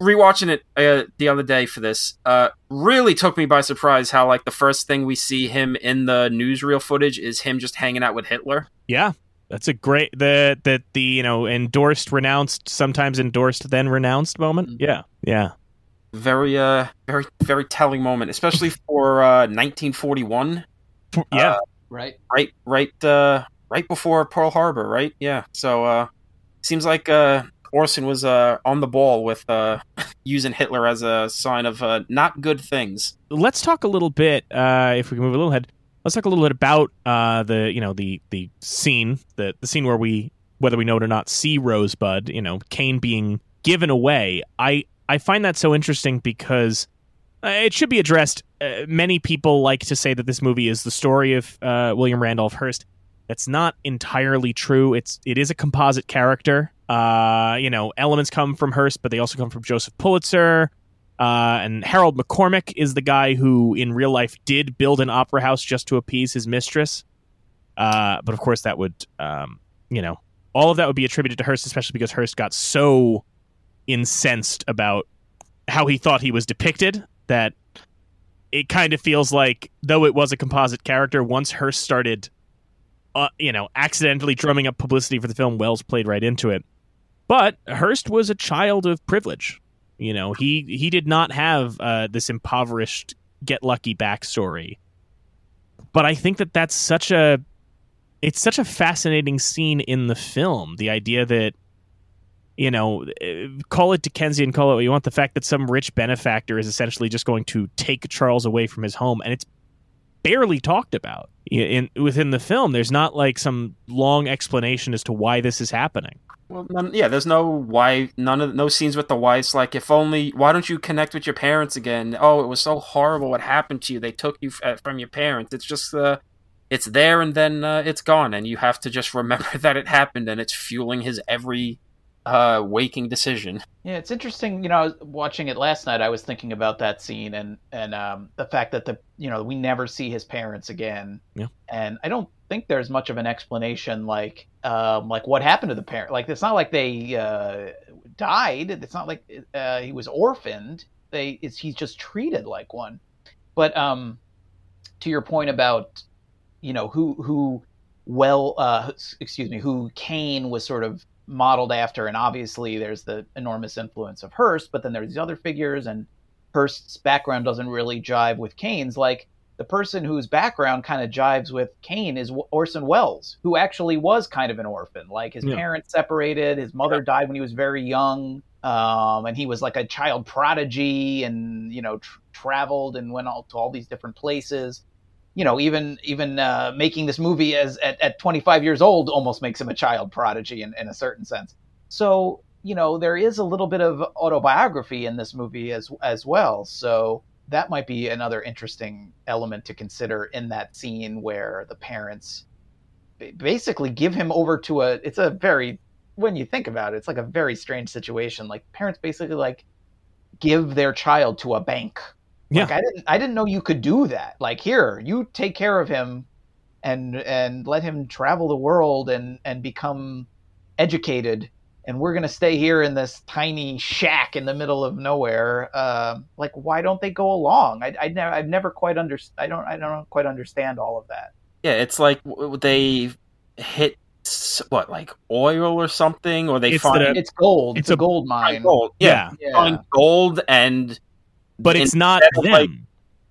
rewatching it uh, the other day for this, uh, really took me by surprise how, like, the first thing we see him in the newsreel footage is him just hanging out with Hitler. Yeah. That's a great the that the you know endorsed renounced sometimes endorsed then renounced moment. Mhm. Yeah. Yeah. Very, uh, very, very telling moment, especially (laughs) for uh, 1941. Yeah. Right. right right uh right before Pearl Harbor, right? Yeah. So uh seems like uh Orson was uh on the ball with uh (laughs) using Hitler as a sign of uh not good things. let's talk a little bit uh, if we can move a little ahead let's talk a little bit about uh, the you know the the scene the the scene where we whether we know it or not see rosebud you know kane being given away. I i find that so interesting because uh, it should be addressed many people like to say that this movie is the story of william randolph hearst. That's not entirely true. It's it is a composite character uh, you know elements come from hearst but they also come from joseph pulitzer uh, and Harold McCormick is the guy who, in real life, did build an opera house just to appease his mistress. Uh, but of course, that would, um, you know, all of that would be attributed to Hearst, especially because Hearst got so incensed about how he thought he was depicted that it kind of feels like, though it was a composite character, once Hearst started, uh, you know, accidentally drumming up publicity for the film, Welles played right into it. But Hearst was a child of privilege. You know, he he did not have uh, this impoverished get lucky backstory. But I think that that's such a it's such a fascinating scene in the film. The idea that you know, eh, call it Dickensian, call it what you want. The fact that some rich benefactor is essentially just going to take Charles away from his home, and it's barely talked about in, in within the film. There's not like some long explanation as to why this is happening. Well, none, yeah, there's no why, none of no scenes with the wives. Like, if only, why don't you connect with your parents again? Oh, it was so horrible what happened to you. They took you f- from your parents. It's just, uh, it's there and then uh, it's gone, and you have to just (laughs) remember that it happened, and it's fueling his every uh, waking decision. Yeah, it's interesting. You know, I was watching it last night. I was thinking about that scene and and um, the fact that the you know we never see his parents again. Yeah. And I don't think there's much of an explanation like um, like what happened to the parent. Like it's not like they uh, died. It's not like uh, he was orphaned. They it's he's just treated like one. But um, to your point about you know who who well uh, excuse me who Kane was sort of modeled after. And obviously, there's the enormous influence of Hearst, but then there's these other figures, and Hearst's background doesn't really jive with Kane's. Like the person whose background kind of jives with Kane is Orson Welles, who actually was kind of an orphan. Like his Yeah. parents separated, his mother died when he was very young. Um, and he was like a child prodigy and, you know, tr- traveled and went all to all these different places you know, even even uh, making this movie as at, at 25 years old almost makes him a child prodigy in, in a certain sense. So you know, there is a little bit of autobiography in this movie as as well. So that might be another interesting element to consider in that scene where the parents basically give him over to a. It's a very when you think about it, it's like a very strange situation. Like parents basically like give their child to a bank like I didn't I didn't know you could do that. Like here, you take care of him and and let him travel the world and and become educated and we're going to stay here in this tiny shack in the middle of nowhere. Uh, like why don't they go along? I I never I've never quite under I don't I don't quite understand all of that. Yeah, it's like they hit what, like oil or something, or they It's find the- It's gold. It's It's, a, a- gold mine. gold. Yeah, Yeah. find gold and but it's not them. like-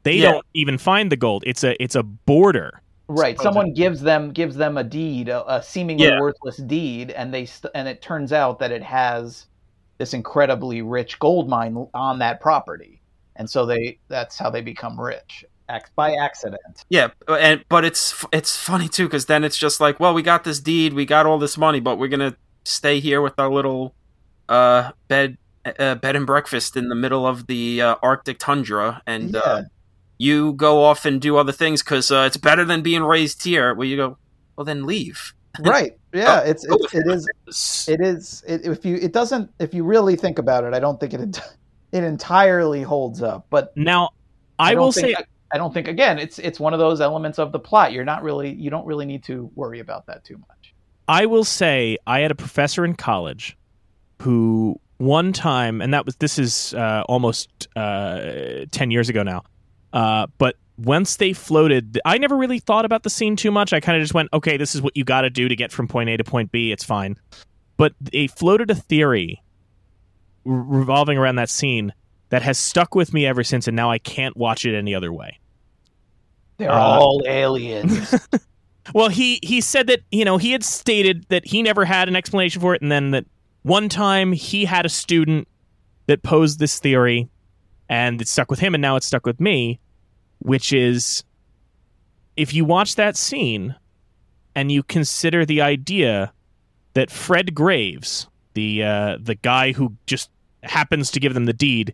they Yeah. don't even find the gold. It's a it's a boarder. Right. Someone gives them gives them a deed, a, a seemingly Yeah. worthless deed, and they st- and it turns out that it has this incredibly rich gold mine on that property, and so they that's how they become rich by accident. Yeah, and but it's it's funny too because then it's just like, well, we got this deed, we got all this money, but we're gonna stay here with our little uh bed uh, bed and breakfast in the middle of the uh, Arctic tundra, and uh, Yeah. You go off and do other things because uh, it's better than being raised here. Where you go, well, then leave. (laughs) Right. Yeah. Oh, it's go it's it is it is it, if you it doesn't if you really think about it, I don't think it (laughs) it entirely holds up, but Now, I, don't will think- say I don't think again it's it's one of those elements of the plot. You're not really you don't really need to worry about that too much. I will say I had a professor in college who one time, and that was this is uh, almost uh, ten years ago now. Uh, but once they floated, I never really thought about the scene too much. I kind of just went, okay, this is what you got to do to get from point A to point B. It's fine. But they floated a theory re- revolving around that scene that has stuck with me ever since, and now I can't watch it any other way. They're Uh, all aliens. (laughs) Well, he he said that you know he had stated that he never had an explanation for it, and then that one time he had a student that posed this theory, and it stuck with him, and now it's stuck with me, which is if you watch that scene and you consider the idea that Fred Graves, the uh, the guy who just happens to give them the deed,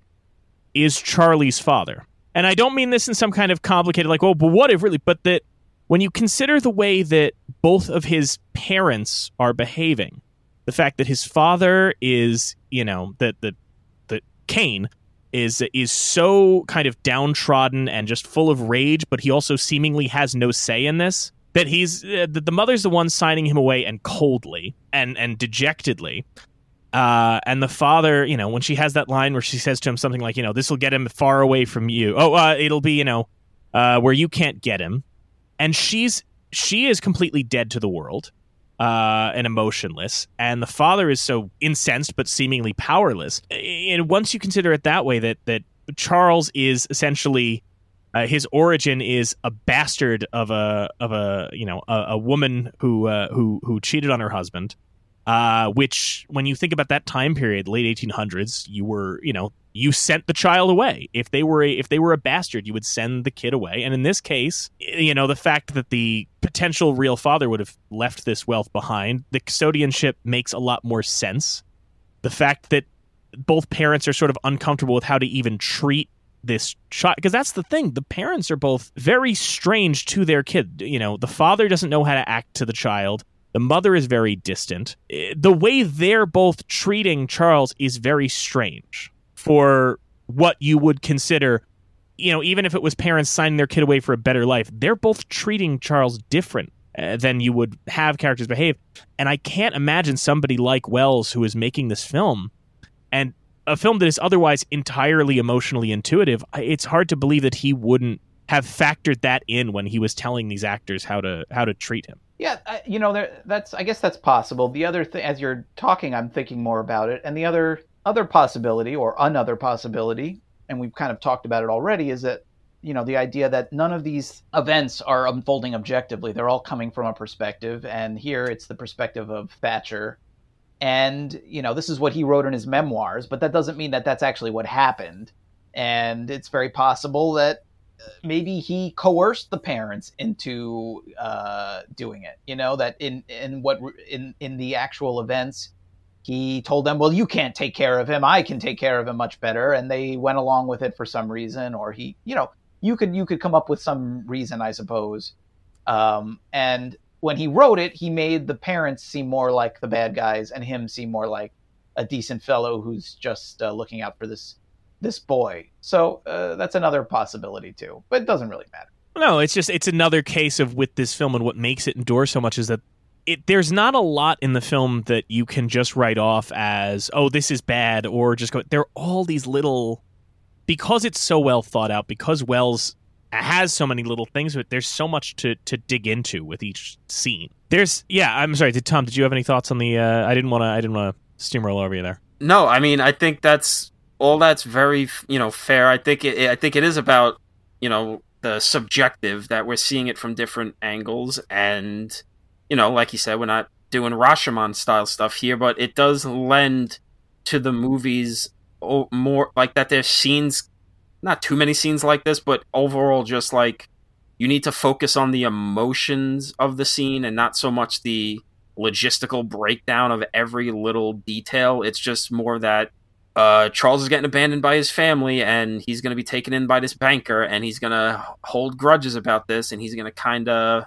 is Charlie's father. And I don't mean this in some kind of complicated, like, oh, but what if really? But that when you consider the way that both of his parents are behaving, the fact that his father is, you know, that the that Kane is is so kind of downtrodden and just full of rage, but he also seemingly has no say in this. That he's uh, that the mother's the one signing him away and coldly and and dejectedly, uh, and the father, you know, when she has that line where she says to him something like, you know, this will get him far away from you. Oh, uh, it'll be, you know, uh, where you can't get him. And she's she is completely dead to the world, uh, and emotionless. And the father is so incensed but seemingly powerless. And once you consider it that way, that that Charles is essentially uh, his origin is a bastard of a of a you know a, a woman who uh, who who cheated on her husband uh, which when you think about that time period, late 1800s, you were, you know, you sent the child away. If they were a, if they were a bastard, you would send the kid away. And in this case, you know, the fact that the potential real father would have left this wealth behind, the custodianship makes a lot more sense. The fact that both parents are sort of uncomfortable with how to even treat this child because that's the thing the parents are both very strange to their kid you know the father doesn't know how to act to the child the mother is very distant. Eh, the way they're both treating charles is very strange for what you would consider you know even if it was parents signing their kid away for a better life they're both treating charles different uh, than you would have characters behave. And i can't imagine somebody like welles who is making this film and a film that is otherwise entirely emotionally intuitive, it's hard to believe that he wouldn't have factored that in when he was telling these actors how to how to treat him. Yeah, I, you know, there, that's I guess that's possible. The other thing, as you're talking, I'm thinking more about it, and the other other possibility or another possibility, and we've kind of talked about it already, is that you know the idea that none of these events are unfolding objectively; they're all coming from a perspective, and here it's the perspective of Thatcher, and you know this is what he wrote in his memoirs, but that doesn't mean that that's actually what happened, and it's very possible that maybe he coerced the parents into uh, doing it. You know that in in what in in the actual events, he told them, "Well, you can't take care of him. I can take care of him much better," and they went along with it for some reason. Or he, you know, you could you could come up with some reason, I suppose. Um, and when he wrote it, he made the parents seem more like the bad guys, and him seem more like a decent fellow who's just uh, looking out for this this boy. So uh, that's another possibility too, but it doesn't really matter. No, it's just it's another case of with this film and what makes it endure so much is that it there's not a lot in the film that you can just write off as oh this is bad or just go there are all these little because it's so well thought out because Welles has so many little things but there's so much to to dig into with each scene. There's yeah, I'm sorry, did Tom did you have any thoughts on the uh I didn't want to I didn't want to steamroll over you there. No, I mean, I think that's all. That's very, you know, fair. I think it. I think it is about, you know, the subjective that we're seeing it from different angles, and you know, like you said, we're not doing Rashomon style stuff here, but it does lend to the movies more like that. There's scenes, not too many scenes like this, but overall, just like you need to focus on the emotions of the scene and not so much the logistical breakdown of every little detail. It's just more that uh, Charles is getting abandoned by his family and he's going to be taken in by this banker and he's going to hold grudges about this and he's going to kind of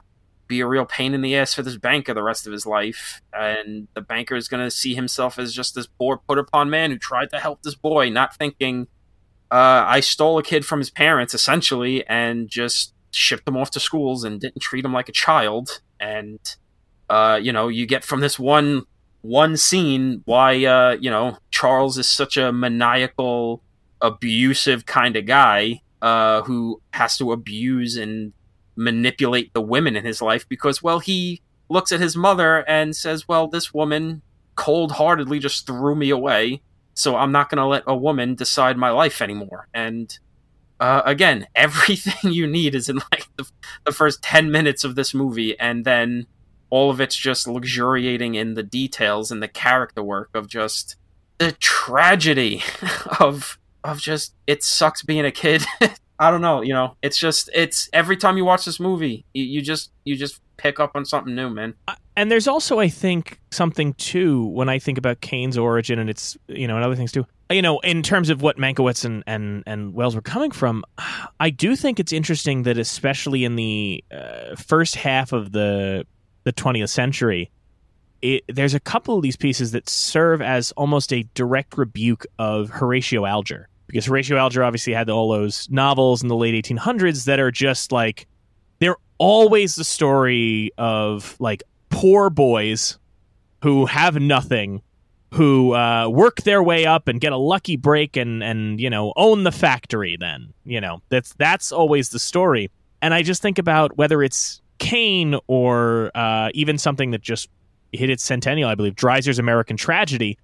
be a real pain in the ass for this banker the rest of his life. And the banker is going to see himself as just this poor put upon man who tried to help this boy, not thinking, uh, I stole a kid from his parents essentially and just shipped him off to schools and didn't treat him like a child. And uh, you know, you get from this one one scene why uh, you know Charles is such a maniacal, abusive kind of guy uh, who has to abuse and manipulate the women in his life because well he looks at his mother and says well this woman cold-heartedly just threw me away so I'm not going to let a woman decide my life anymore. And uh, again (laughs) everything you need is in like the, the first 10 minutes of this movie and then all of it's just luxuriating in the details and the character work of just the tragedy (laughs) of of just it sucks being a kid. (laughs) I don't know, you know, it's just it's every time you watch this movie, you, you just you just pick up on something new, man. Uh, And there's also, I think, something too when I think about Kane's origin and it's you know and other things too. You know, in terms of what Mankiewicz and and and Welles were coming from, I do think it's interesting that especially in the uh, first half of the the 20th century, it, there's a couple of these pieces that serve as almost a direct rebuke of Horatio Alger. Because Horatio Alger obviously had all those novels in the late 1800s that are just like, they're always the story of like poor boys who have nothing, who uh, work their way up and get a lucky break and, and, you know, own the factory then. You know, that's, that's always the story. And I just think about whether it's Kane or uh, even something that just hit its centennial, I believe, Dreiser's American Tragedy,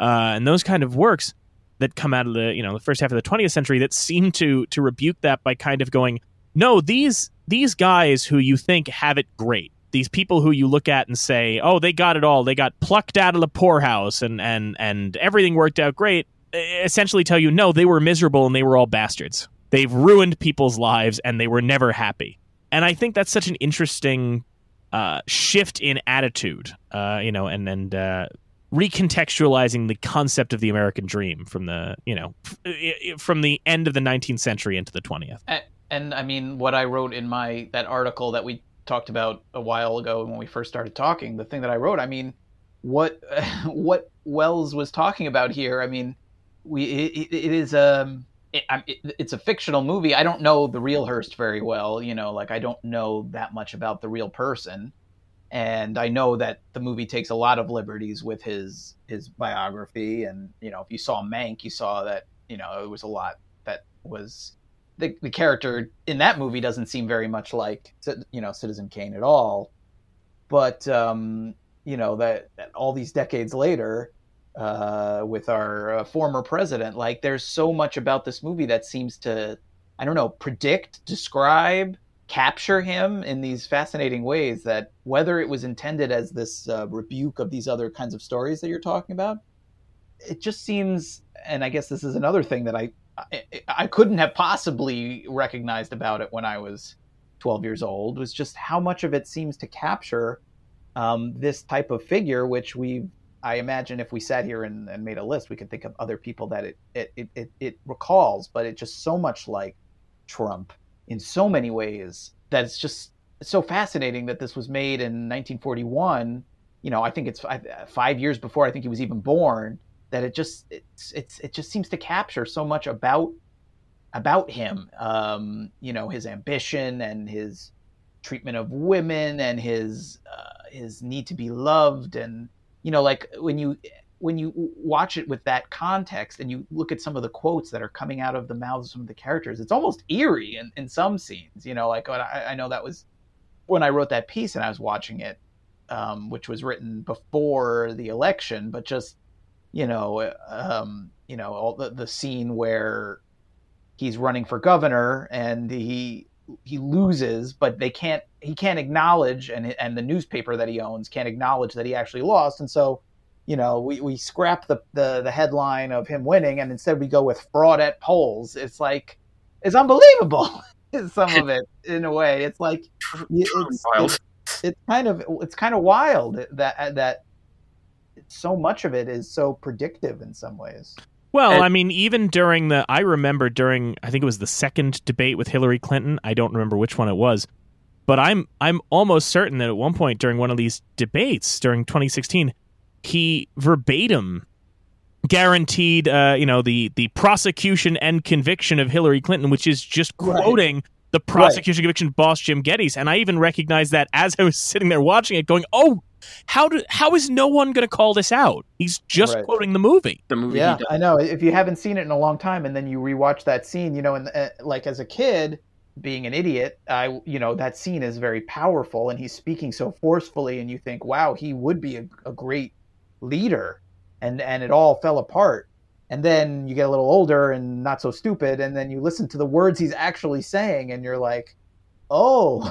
uh, and those kind of works that come out of the you know the first half of the 20th century that seem to to rebuke that by kind of going, no, these these guys who you think have it great, these people who you look at and say, "Oh, they got it all. They got plucked out of the poorhouse and and and everything worked out great." Essentially, tell you, no, they were miserable and they were all bastards. They've ruined people's lives and they were never happy. And I think that's such an interesting uh, shift in attitude, uh, you know, and and uh, recontextualizing the concept of the American dream from the you know f- from the end of the 19th century into the 20th. And, and I mean, what I wrote in my that article that we talked about a while ago when we first started talking, the thing that I wrote, I mean, what (laughs) what Welles was talking about here, I mean, we it, it is um it, it, it's a fictional movie. I don't know the real Hearst very well, you know, like I don't know that much about the real person and I know that the movie takes a lot of liberties with his his biography, and you know, if you saw Mank, you saw that you know it was a lot that was the the character in that movie doesn't seem very much like you know Citizen Kane at all, but um, you know that, that all these decades later. Uh, with our uh, former president, like there's so much about this movie that seems to, I don't know, predict, describe, capture him in these fascinating ways that whether it was intended as this uh, rebuke of these other kinds of stories that you're talking about it just seems and i guess this is another thing that i i, couldn't have possibly recognized about it when i was 12 years old was just how much of it seems to capture um, this type of figure which we i imagine if we sat here and, and, made a list we could think of other people that it it, it, it, it recalls but it just so much like trump in so many ways that it's just so fascinating that this was made in 1941. You know, I think it's five, five years before I think he was even born. That it just it's it's it just seems to capture so much about about him. Um, you know, his ambition and his treatment of women and his uh, his need to be loved and you know like when you when you watch it with that context and you look at some of the quotes that are coming out of the mouths of some of the characters, it's almost eerie in, in some scenes. You know, like I, I know that was when I wrote that piece and I was watching it, um, which was written before the election, but just you know, um, you know, all the the scene where he's running for governor and he he loses, but they can't he can't acknowledge and and the newspaper that he owns can't acknowledge that he actually lost, and so you know, we, we scrap the, the, the headline of him winning and instead we go with fraud at polls. It's like, it's unbelievable. (laughs) Some of it, in a way, it's like it's, it's, it's kind of it's kind of wild that that so much of it is so predictive in some ways. Well, and, I mean, even during the, I remember during, I think it was the second debate with Hillary Clinton. I don't remember which one it was, but I'm I'm almost certain that at one point during one of these debates during 2016, he verbatim guaranteed uh, you know the the prosecution and conviction of Hillary Clinton which is just quoting right. the prosecution right. conviction boss Jim Gettys and I even recognized that as I was (laughs) sitting there watching it going oh how do how is no one going to call this out? He's just right. quoting the movie. The movie yeah I know. If you haven't seen it in a long time and then you rewatch that scene you know and uh, like as a kid being an idiot i you know that scene is very powerful and he's speaking so forcefully and you think wow he would be a, a great leader and and it all fell apart. And then you get a little older and not so stupid and then you listen to the words he's actually saying and you're like oh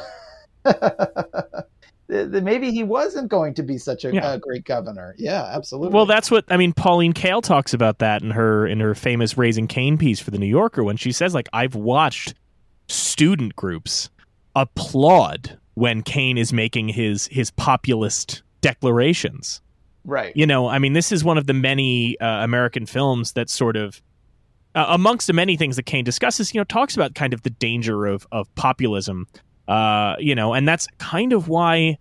(laughs) maybe he wasn't going to be such a, yeah. a, great governor yeah absolutely well that's what i mean pauline kael talks about that in her in her famous raising kane piece for the new yorker when she says like i've watched student groups applaud when Kane is making his his populist declarations Right. You know, I mean, this is one of the many uh, American films that sort of, uh, amongst the many things that Kane discusses, you know, talks about kind of the danger of of populism. Uh, you know, and that's kind of why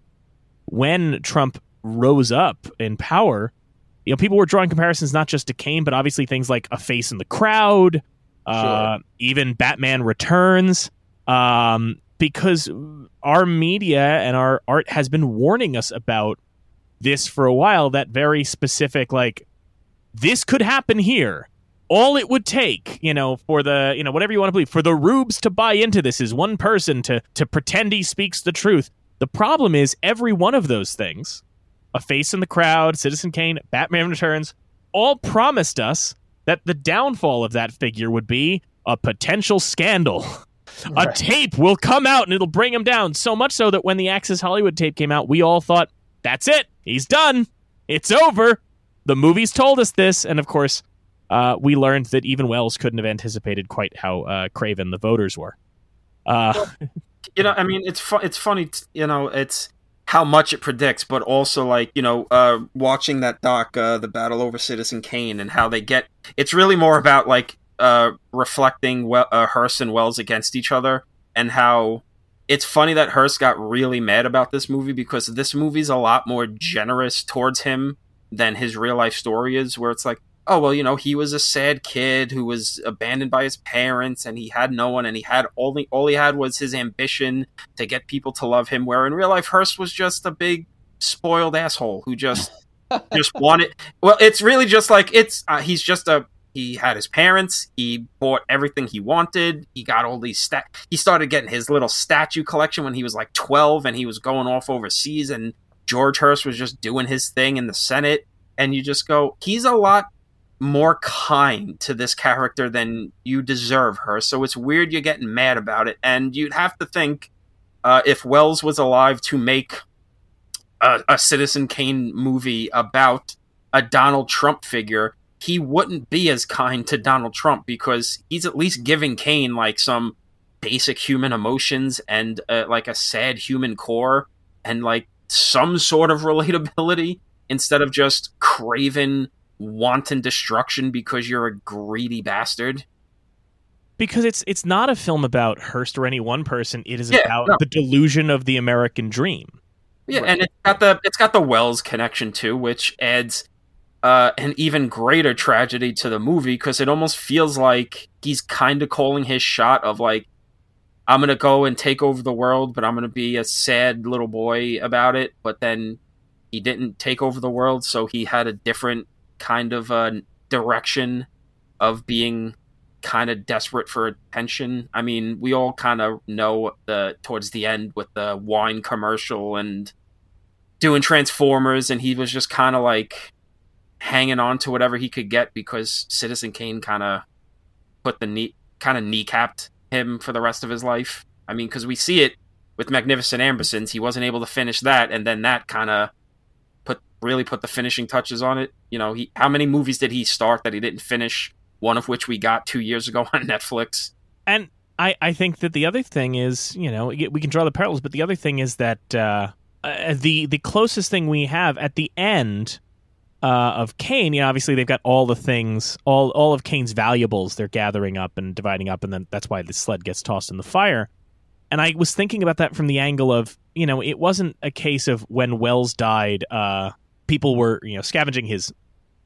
when Trump rose up in power, you know, people were drawing comparisons not just to Kane, but obviously things like A Face in the Crowd, uh, sure. even Batman Returns, um, because our media and our art has been warning us about this for a while that very specific like this could happen here all it would take you know for the you know whatever you want to believe for the rubes to buy into this is one person to to pretend he speaks the truth the problem is every one of those things a face in the crowd citizen kane batman returns all promised us that the downfall of that figure would be a potential scandal a tape will come out and it'll bring him down. So much so that when the Access Hollywood tape came out, we all thought, that's it. He's done. It's over. The movies told us this. And of course, uh, we learned that even Welles couldn't have anticipated quite how uh, craven the voters were. Uh, (laughs) you know, I mean, it's fu- it's funny, t- you know, it's how much it predicts, but also like you know, uh, watching that doc, uh, the battle over Citizen Kane, and how they get. It's really more about like uh, reflecting well, uh, Hearst and Welles against each other, and how it's funny that Hearst got really mad about this movie because this movie's a lot more generous towards him than his real life story is, where it's like. Oh well, you know he was a sad kid who was abandoned by his parents, and he had no one, and he had only all he had was his ambition to get people to love him. Where in real life, Hearst was just a big spoiled asshole who just (laughs) just wanted. Well, it's really just like it's. Uh, he's just a. He had his parents. He bought everything he wanted. He got all these stat. He started getting his little statue collection when he was like twelve, and he was going off overseas. And George Hearst was just doing his thing in the Senate. And you just go, he's a lot more kind to this character than you deserve her. So it's weird you're getting mad about it. And you'd have to think uh, if Welles was alive to make a, a Citizen Kane movie about a Donald Trump figure, he wouldn't be as kind to Donald Trump because he's at least giving Kane like some basic human emotions and uh, like a sad human core and like some sort of (laughs) relatability instead of just craven wanton destruction because you're a greedy bastard. because it's it's not a film about Hearst or any one person. It is Yeah, about no. the delusion of the American dream. Yeah, and it's got the it's got the Welles connection too, which adds uh, an even greater tragedy to the movie because it almost feels like he's kind of calling his shot of like, I'm gonna go and take over the world, but I'm gonna be a sad little boy about it. But then he didn't take over the world, so he had a different kind of uh, direction of being kind of desperate for attention. I mean, we all kind of know the towards the end with the wine commercial and doing Transformers, and he was just kind of like hanging on to whatever he could get because Citizen Kane kind of put the knee kind of kneecapped him for the rest of his life. I mean, because we see it with Magnificent Ambersons, he wasn't able to finish that, and then that kind of really put the finishing touches on it. You know, he how many movies did he start that he didn't finish? One of which we got two years ago (laughs) on Netflix. And I, I think that the other thing is, you know, we can draw the parallels, but the other thing is that uh, uh, the the closest thing we have at the end uh, of Kane, you know, obviously they've got all the things, all all of Kane's valuables they're gathering up and dividing up, and then that's why the sled gets tossed in the fire. And I was thinking about that from the angle of, you know, it wasn't a case of when Welles died, uh, people were, you know, scavenging his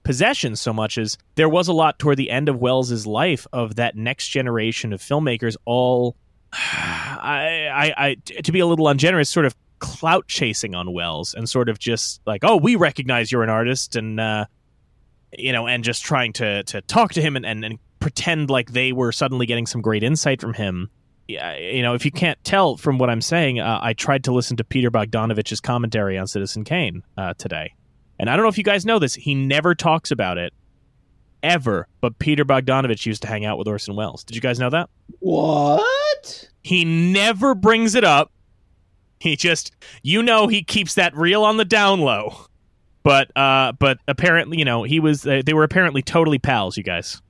possessions so much as there was a lot toward the end of Welles's life of that next generation of filmmakers all (sighs) I, I, I to be a little ungenerous sort of clout chasing on Welles and sort of just like oh we recognize you're an artist and uh you know and just trying to to talk to him and and, and pretend like they were suddenly getting some great insight from him yeah, you know, if you can't tell from what I'm saying, uh, I tried to listen to Peter Bogdanovich's commentary on Citizen Kane uh, today. And I don't know if you guys know this, he never talks about it ever, but Peter Bogdanovich used to hang out with Orson Welles. Did you guys know that? What? He never brings it up. He just you know he keeps that real on the down low. But uh but apparently, you know, he was uh, they were apparently totally pals, you guys.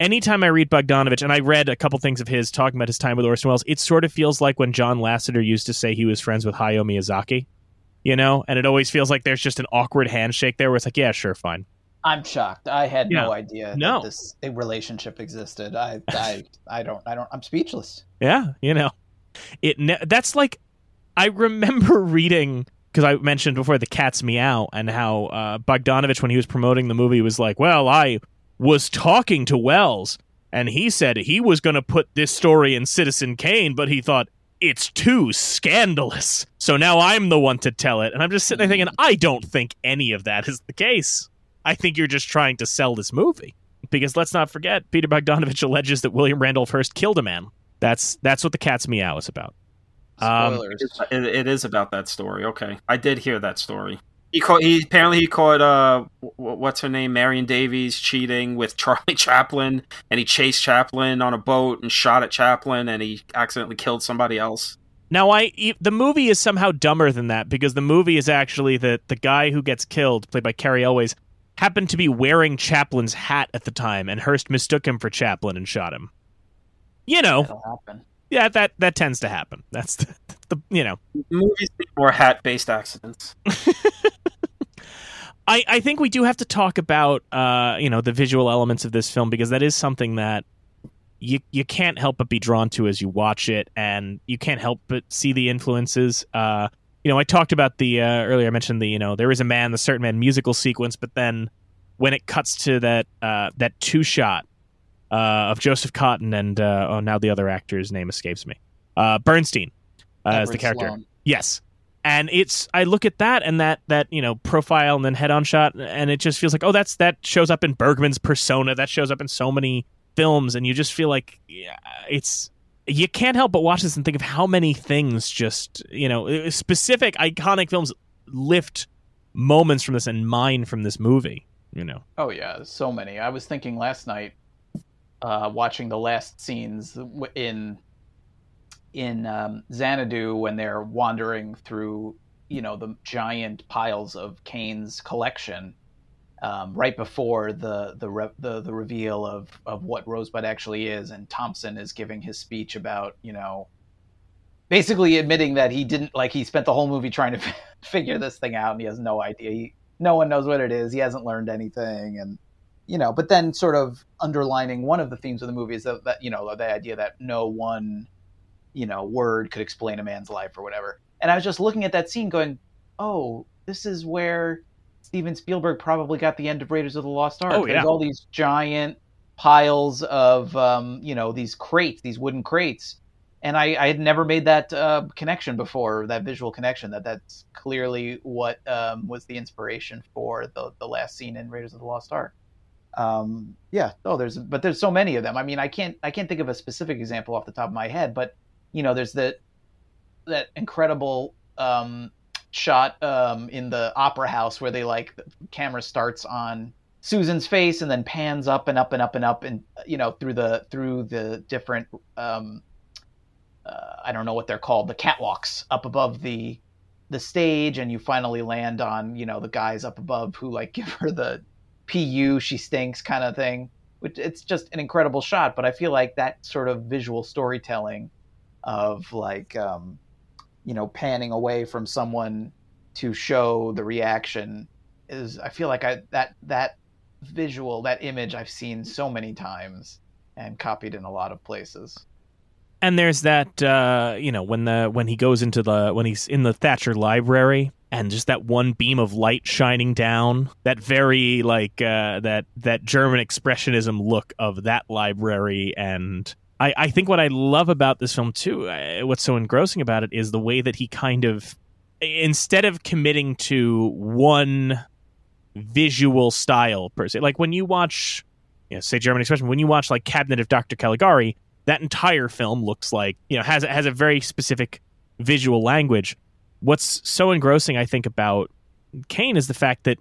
Anytime I read Bogdanovich and I read a couple things of his talking about his time with Orson Welles, it sort of feels like when John Lasseter used to say he was friends with Hayao Miyazaki. You know, and it always feels like there's just an awkward handshake there where it's like, yeah, sure, fine. I'm shocked. I had Yeah. no idea No. that this relationship existed. I, I, (laughs) I don't, I don't. I'm speechless. Yeah, you know, it. Ne- that's like I remember (laughs) reading because I mentioned before the cat's meow and how uh, Bogdanovich, when he was promoting the movie, was like, "Well, I was talking to Welles, and he said he was going to put this story in Citizen Kane, but he thought." It's too scandalous. So now I'm the one to tell it. And I'm just sitting there thinking, I don't think any of that is the case. I think you're just trying to sell this movie. Because let's not forget, Peter Bogdanovich alleges that William Randolph Hearst killed a man. That's that's what the cat's meow is about. Um, Spoilers. It, it is about that story. Okay, I did hear that story. He caught. He apparently he caught. Uh, what's her name? Marion Davies cheating with Charlie (laughs) Chaplin, and he chased Chaplin on a boat and shot at Chaplin, and he accidentally killed somebody else. Now, I the movie is somehow dumber than that because the movie is actually that the guy who gets killed, played by Cary Elwes, happened to be wearing Chaplin's hat at the time, and Hearst mistook him for Chaplin and shot him. You know, That'll happen. yeah, that that tends to happen. That's the, the you know. Movies need more hat-based accidents. (laughs) I, I think we do have to talk about uh, you know the visual elements of this film because that is something that you you can't help but be drawn to as you watch it, and you can't help but see the influences. Uh, you know, I talked about the uh, earlier. I mentioned the you know there is a man, the certain man musical sequence, but then when it cuts to that uh, that two shot uh, of Joseph Cotten and uh, oh now the other actor's name escapes me, uh, Bernstein uh, as the character. Sloane. Yes. And it's I look at that and that that you know profile and then head on shot and it just feels like oh that's that shows up in Bergman's persona that shows up in so many films and you just feel like yeah, it's you can't help but watch this and think of how many things just you know specific iconic films lift moments from this and mine from this movie you know Oh yeah, so many. I was thinking last night, uh, watching the last scenes in in um, Xanadu when they're wandering through, you know, the giant piles of Kane's collection, um, right before the the, re- the the reveal of of what Rosebud actually is, and Thompson is giving his speech about, you know, basically admitting that he didn't like he spent the whole movie trying to (laughs) figure this thing out, and he has no idea. He, no one knows what it is. He hasn't learned anything, and you know. But then, sort of underlining one of the themes of the movie is that, that you know the idea that no one, you know, word could explain a man's life or whatever. And I was just looking at that scene, going, "Oh, this is where Steven Spielberg probably got the end of Raiders of the Lost Ark. Oh, yeah. There's all these giant piles of, um, you know, these crates, these wooden crates." And I, I had never made that uh, connection before, that visual connection. That that's clearly what um, was the inspiration for the the last scene in Raiders of the Lost Ark. Um, yeah. Oh, there's but there's so many of them. I mean, I can't I can't think of a specific example off the top of my head, but you know, there's the that incredible um, shot um, in the opera house where they like the camera starts on Susan's face and then pans up and up and up and up and you know through the through the different um, uh, I don't know what they're called the catwalks up above the the stage and you finally land on you know the guys up above who like (laughs) give her the pu she stinks kind of thing which it's just an incredible shot but i feel like that sort of visual storytelling of like um you know panning away from someone to show the reaction is i feel like i that that visual that image i've seen so many times and copied in a lot of places. And there's that uh, you know when the when he goes into the when he's in the Thatcher library and just that one beam of light shining down that very like uh, that that German expressionism look of that library and I, I think what I love about this film too uh, what's so engrossing about it is the way that he kind of instead of committing to one visual style per se like when you watch you know, say German expression when you watch like Cabinet of Dr. Caligari that entire film looks like you know has has a very specific visual language. What's so engrossing, I think, about Kane is the fact that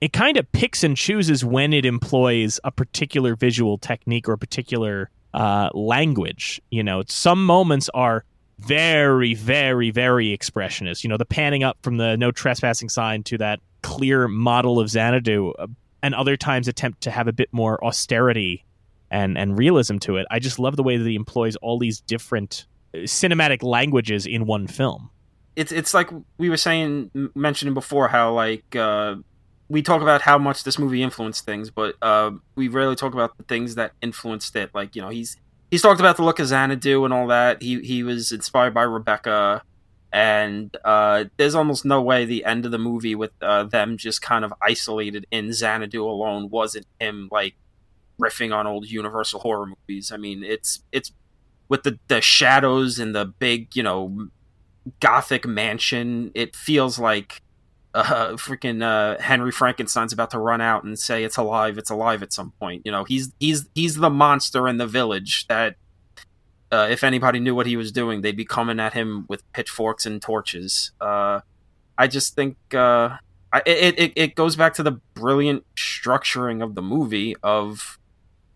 it kind of picks and chooses when it employs a particular visual technique or a particular uh, language. You know, some moments are very, very, very expressionist. You know, the panning up from the no trespassing sign to that clear model of Xanadu, uh, and other times attempt to have a bit more austerity and and realism to it. I just love the way that he employs all these different uh, cinematic languages in one film. It's it's like we were saying, mentioning before, how like uh, we talk about how much this movie influenced things, but uh, we rarely talk about the things that influenced it. Like you know, he's he's talked about the look of Xanadu and all that. He he was inspired by Rebecca, and uh, there's almost no way the end of the movie with uh, them just kind of isolated in Xanadu alone wasn't him like riffing on old Universal horror movies. I mean, it's it's with the the shadows and the big you know gothic mansion. It feels like uh, freaking uh, Henry Frankenstein's about to run out and say it's alive, it's alive at some point. You know, he's he's he's the monster in the village that. Uh, if anybody knew what he was doing, they'd be coming at him with pitchforks and torches. Uh, I just think uh, I, it, it it goes back to the brilliant structuring of the movie of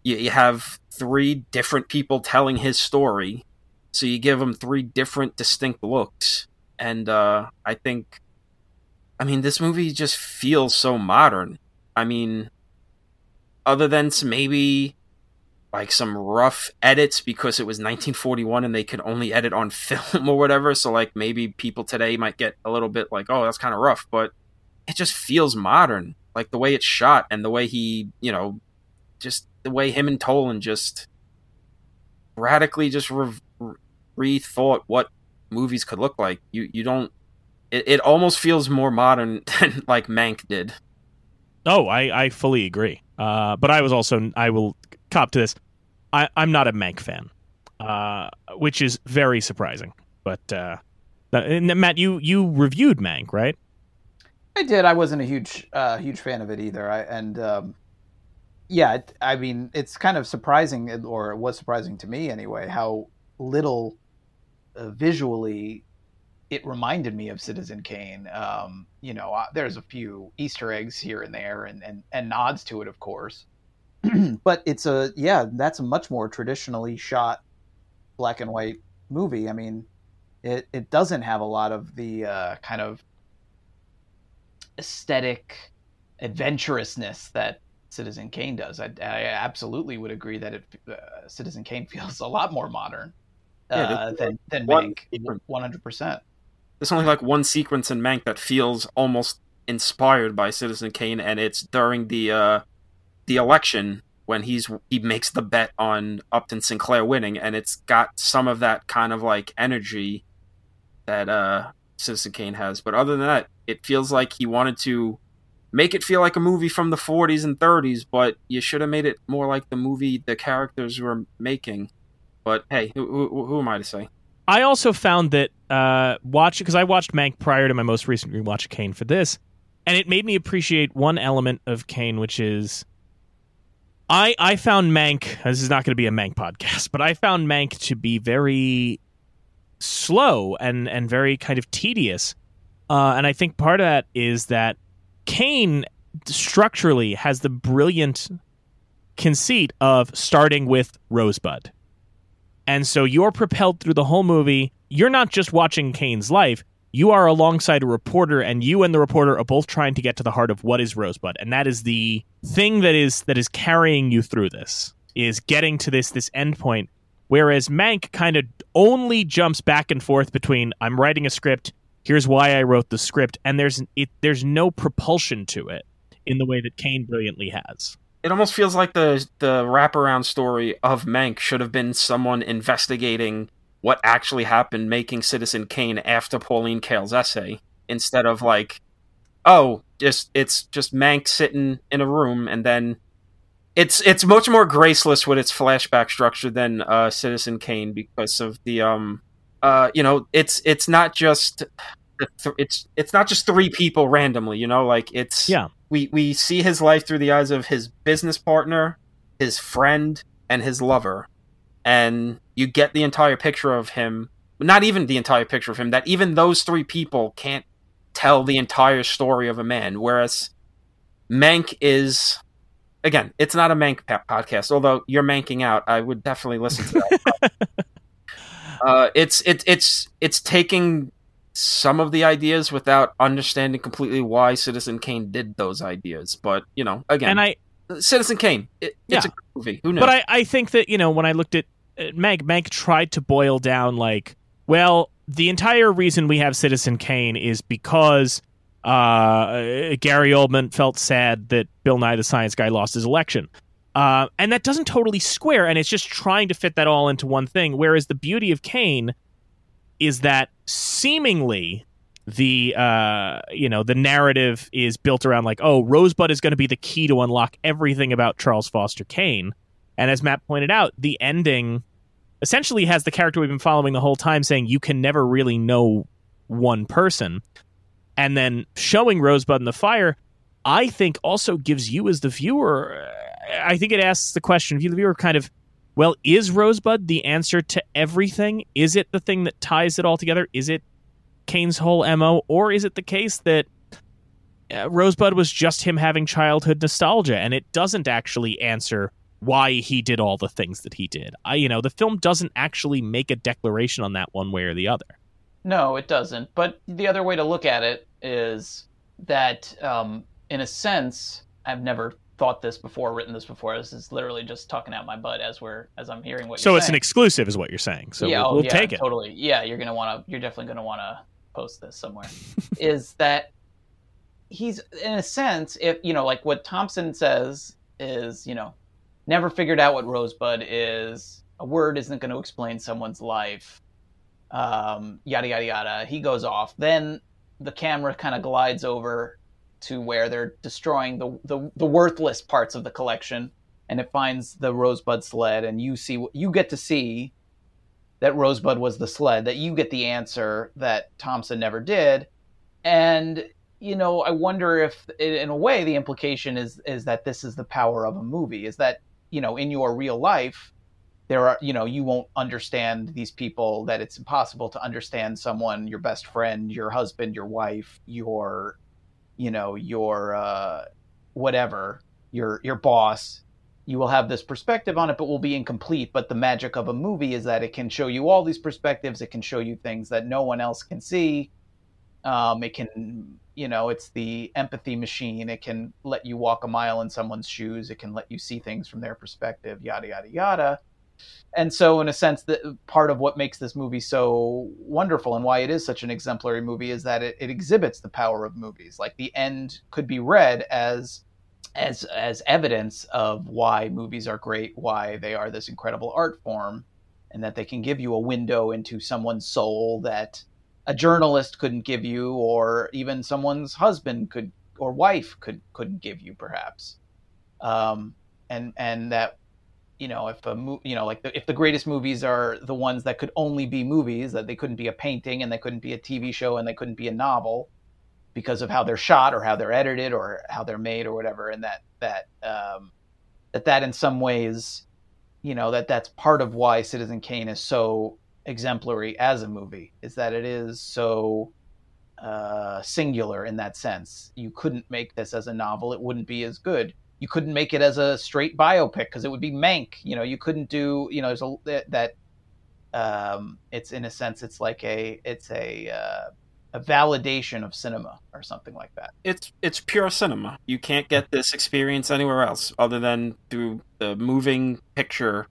you, you have three different people telling his story so you give them three different distinct looks and uh i think i mean this movie just feels so modern i mean other than maybe like some rough edits because it was 1941 and they could only edit on (laughs) film or whatever so like maybe people today might get a little bit like oh that's kind of rough but it just feels modern like the way it's shot and the way he you know just the way him and Toland just radically just re- rethought what movies could look like. You you don't. It, it almost feels more modern (laughs) than like Mank did. Oh, I, I fully agree. Uh, but I was also I will cop to this. I, I'm not a Mank fan, uh, which is very surprising. But uh, Matt, you you reviewed Mank, right? I did. I wasn't a huge uh, huge fan of it either. I and um, yeah, it, I mean, it's kind of surprising, or it was surprising to me anyway, how little uh, visually it reminded me of Citizen Kane. Um, you know, uh, there's a few Easter eggs here and there, and and, and nods to it, of course. (clears throat) but it's a yeah, that's a much more traditionally shot black and white movie. I mean, it it doesn't have a lot of the uh, kind of aesthetic adventurousness that Citizen Kane does. I, I absolutely would agree that it, uh, Citizen Kane (laughs) feels a lot more modern uh, yeah, than than Mank. One hundred percent. There's only like one sequence in Mank that feels almost inspired by Citizen Kane, and it's during the uh, the election when he's he makes the bet on Upton Sinclair winning, and it's got some of that kind of like energy that uh, Citizen Kane has. But other than that, it feels like he wanted to make it feel like a movie from the 40s and 30s, but you should have made it more like the movie the characters were making. But hey, who, who, who am I to say? I also found that uh, watch because I watched Mank prior to my most recent rewatch of Kane for this, and it made me appreciate one element of Kane, which is I I found Mank. This is not going to be a Mank podcast, but I found Mank to be very slow and and very kind of tedious. Uh, and I think part of that is that Kane structurally has the brilliant conceit of starting with Rosebud. And so you're propelled through the whole movie. You're not just watching Kane's life, you are alongside a reporter and you and the reporter are both trying to get to the heart of what is Rosebud. And that is the thing that is that is carrying you through this is getting to this this end point whereas Mank kind of only jumps back and forth between I'm writing a script here's why I wrote the script, and there's it, there's no propulsion to it in the way that Kane brilliantly has. It almost feels like the the wraparound story of Mank should have been someone investigating what actually happened making Citizen Kane after Pauline Kael's essay, instead of like, oh, just it's just Mank sitting in a room and then it's it's much more graceless with its flashback structure than uh, Citizen Kane because of the um uh, you know, it's it's not just it's it's not just three people randomly. You know, like it's yeah. We we see his life through the eyes of his business partner, his friend, and his lover, and you get the entire picture of him. Not even the entire picture of him. That even those three people can't tell the entire story of a man. Whereas Mank is again, it's not a Mank podcast. Although you're manking out, I would definitely listen to that. (laughs) Uh, it's it, it's it's taking some of the ideas without understanding completely why Citizen Kane did those ideas. But you know, again, and I Citizen Kane, it, yeah. it's a movie. Who knows? But I, I think that you know when I looked at uh, Meg, Meg tried to boil down like, well, the entire reason we have Citizen Kane is because uh, Gary Oldman felt sad that Bill Nye the Science Guy lost his election. Uh, and that doesn't totally square, and it's just trying to fit that all into one thing. Whereas the beauty of Kane is that seemingly the uh, you know the narrative is built around like, oh, Rosebud is going to be the key to unlock everything about Charles Foster Kane. And as Matt pointed out, the ending essentially has the character we've been following the whole time saying you can never really know one person. And then showing Rosebud in the fire, I think also gives you as the viewer I think it asks the question if you the viewer kind of well, is Rosebud the answer to everything? Is it the thing that ties it all together? Is it Kane's whole MO? Or is it the case that uh, Rosebud was just him having childhood nostalgia, and it doesn't actually answer why he did all the things that he did. I, you know, the film doesn't actually make a declaration on that one way or the other. No, it doesn't. But the other way to look at it is that, um, in a sense, I've never thought this before, written this before. This is literally just talking out my butt as we're as I'm hearing what. So it's an exclusive, is what you're saying. So yeah, we'll, oh, we'll yeah, take it. Totally. Yeah, you're gonna want to. You're definitely gonna want to post this somewhere. (laughs) is that he's in a sense, if you know, like what Thompson says is, you know, never figured out what Rosebud is. A word isn't going to explain someone's life. Um, yada yada yada. He goes off. Then the camera kind of glides over to where they're destroying the, the the worthless parts of the collection, and it finds the Rosebud sled, and you see you get to see that Rosebud was the sled. That you get the answer that Thompson never did, and you know I wonder if in a way the implication is is that this is the power of a movie. Is that you know in your real life there are you know you won't understand these people that it's impossible to understand someone your best friend your husband your wife your you know your uh, whatever your your boss you will have this perspective on it but will be incomplete. But the magic of a movie is that it can show you all these perspectives. It can show you things that no one else can see. Um, it can you know it's the empathy machine. It can let you walk a mile in someone's shoes. It can let you see things from their perspective yada yada yada and so in a sense that part of what makes this movie so wonderful and why it is such an exemplary movie is that it, it exhibits the power of movies. Like the end could be read as as as evidence of why movies are great why they are this incredible art form and that they can give you a window into someone's soul that a journalist couldn't give you or even someone's husband could or wife could couldn't give you perhaps. Um and and that you know if a mo- you know like the, if the greatest movies are the ones that could only be movies that they couldn't be a painting and they couldn't be a TV show and they couldn't be a novel because of how they're shot or how they're edited or how they're made or whatever and that that um that that in some ways you know that that's part of why Citizen Kane is so exemplary as a movie is that it is so uh singular in that sense. You couldn't make this as a novel. It wouldn't be as good you couldn't make it as a straight biopic because it would be mank you know you couldn't do you know there's a that, um it's in a sense it's like a it's a uh, a validation of cinema or something like that It's it's pure cinema. You can't get this experience anywhere else other than through the moving picture.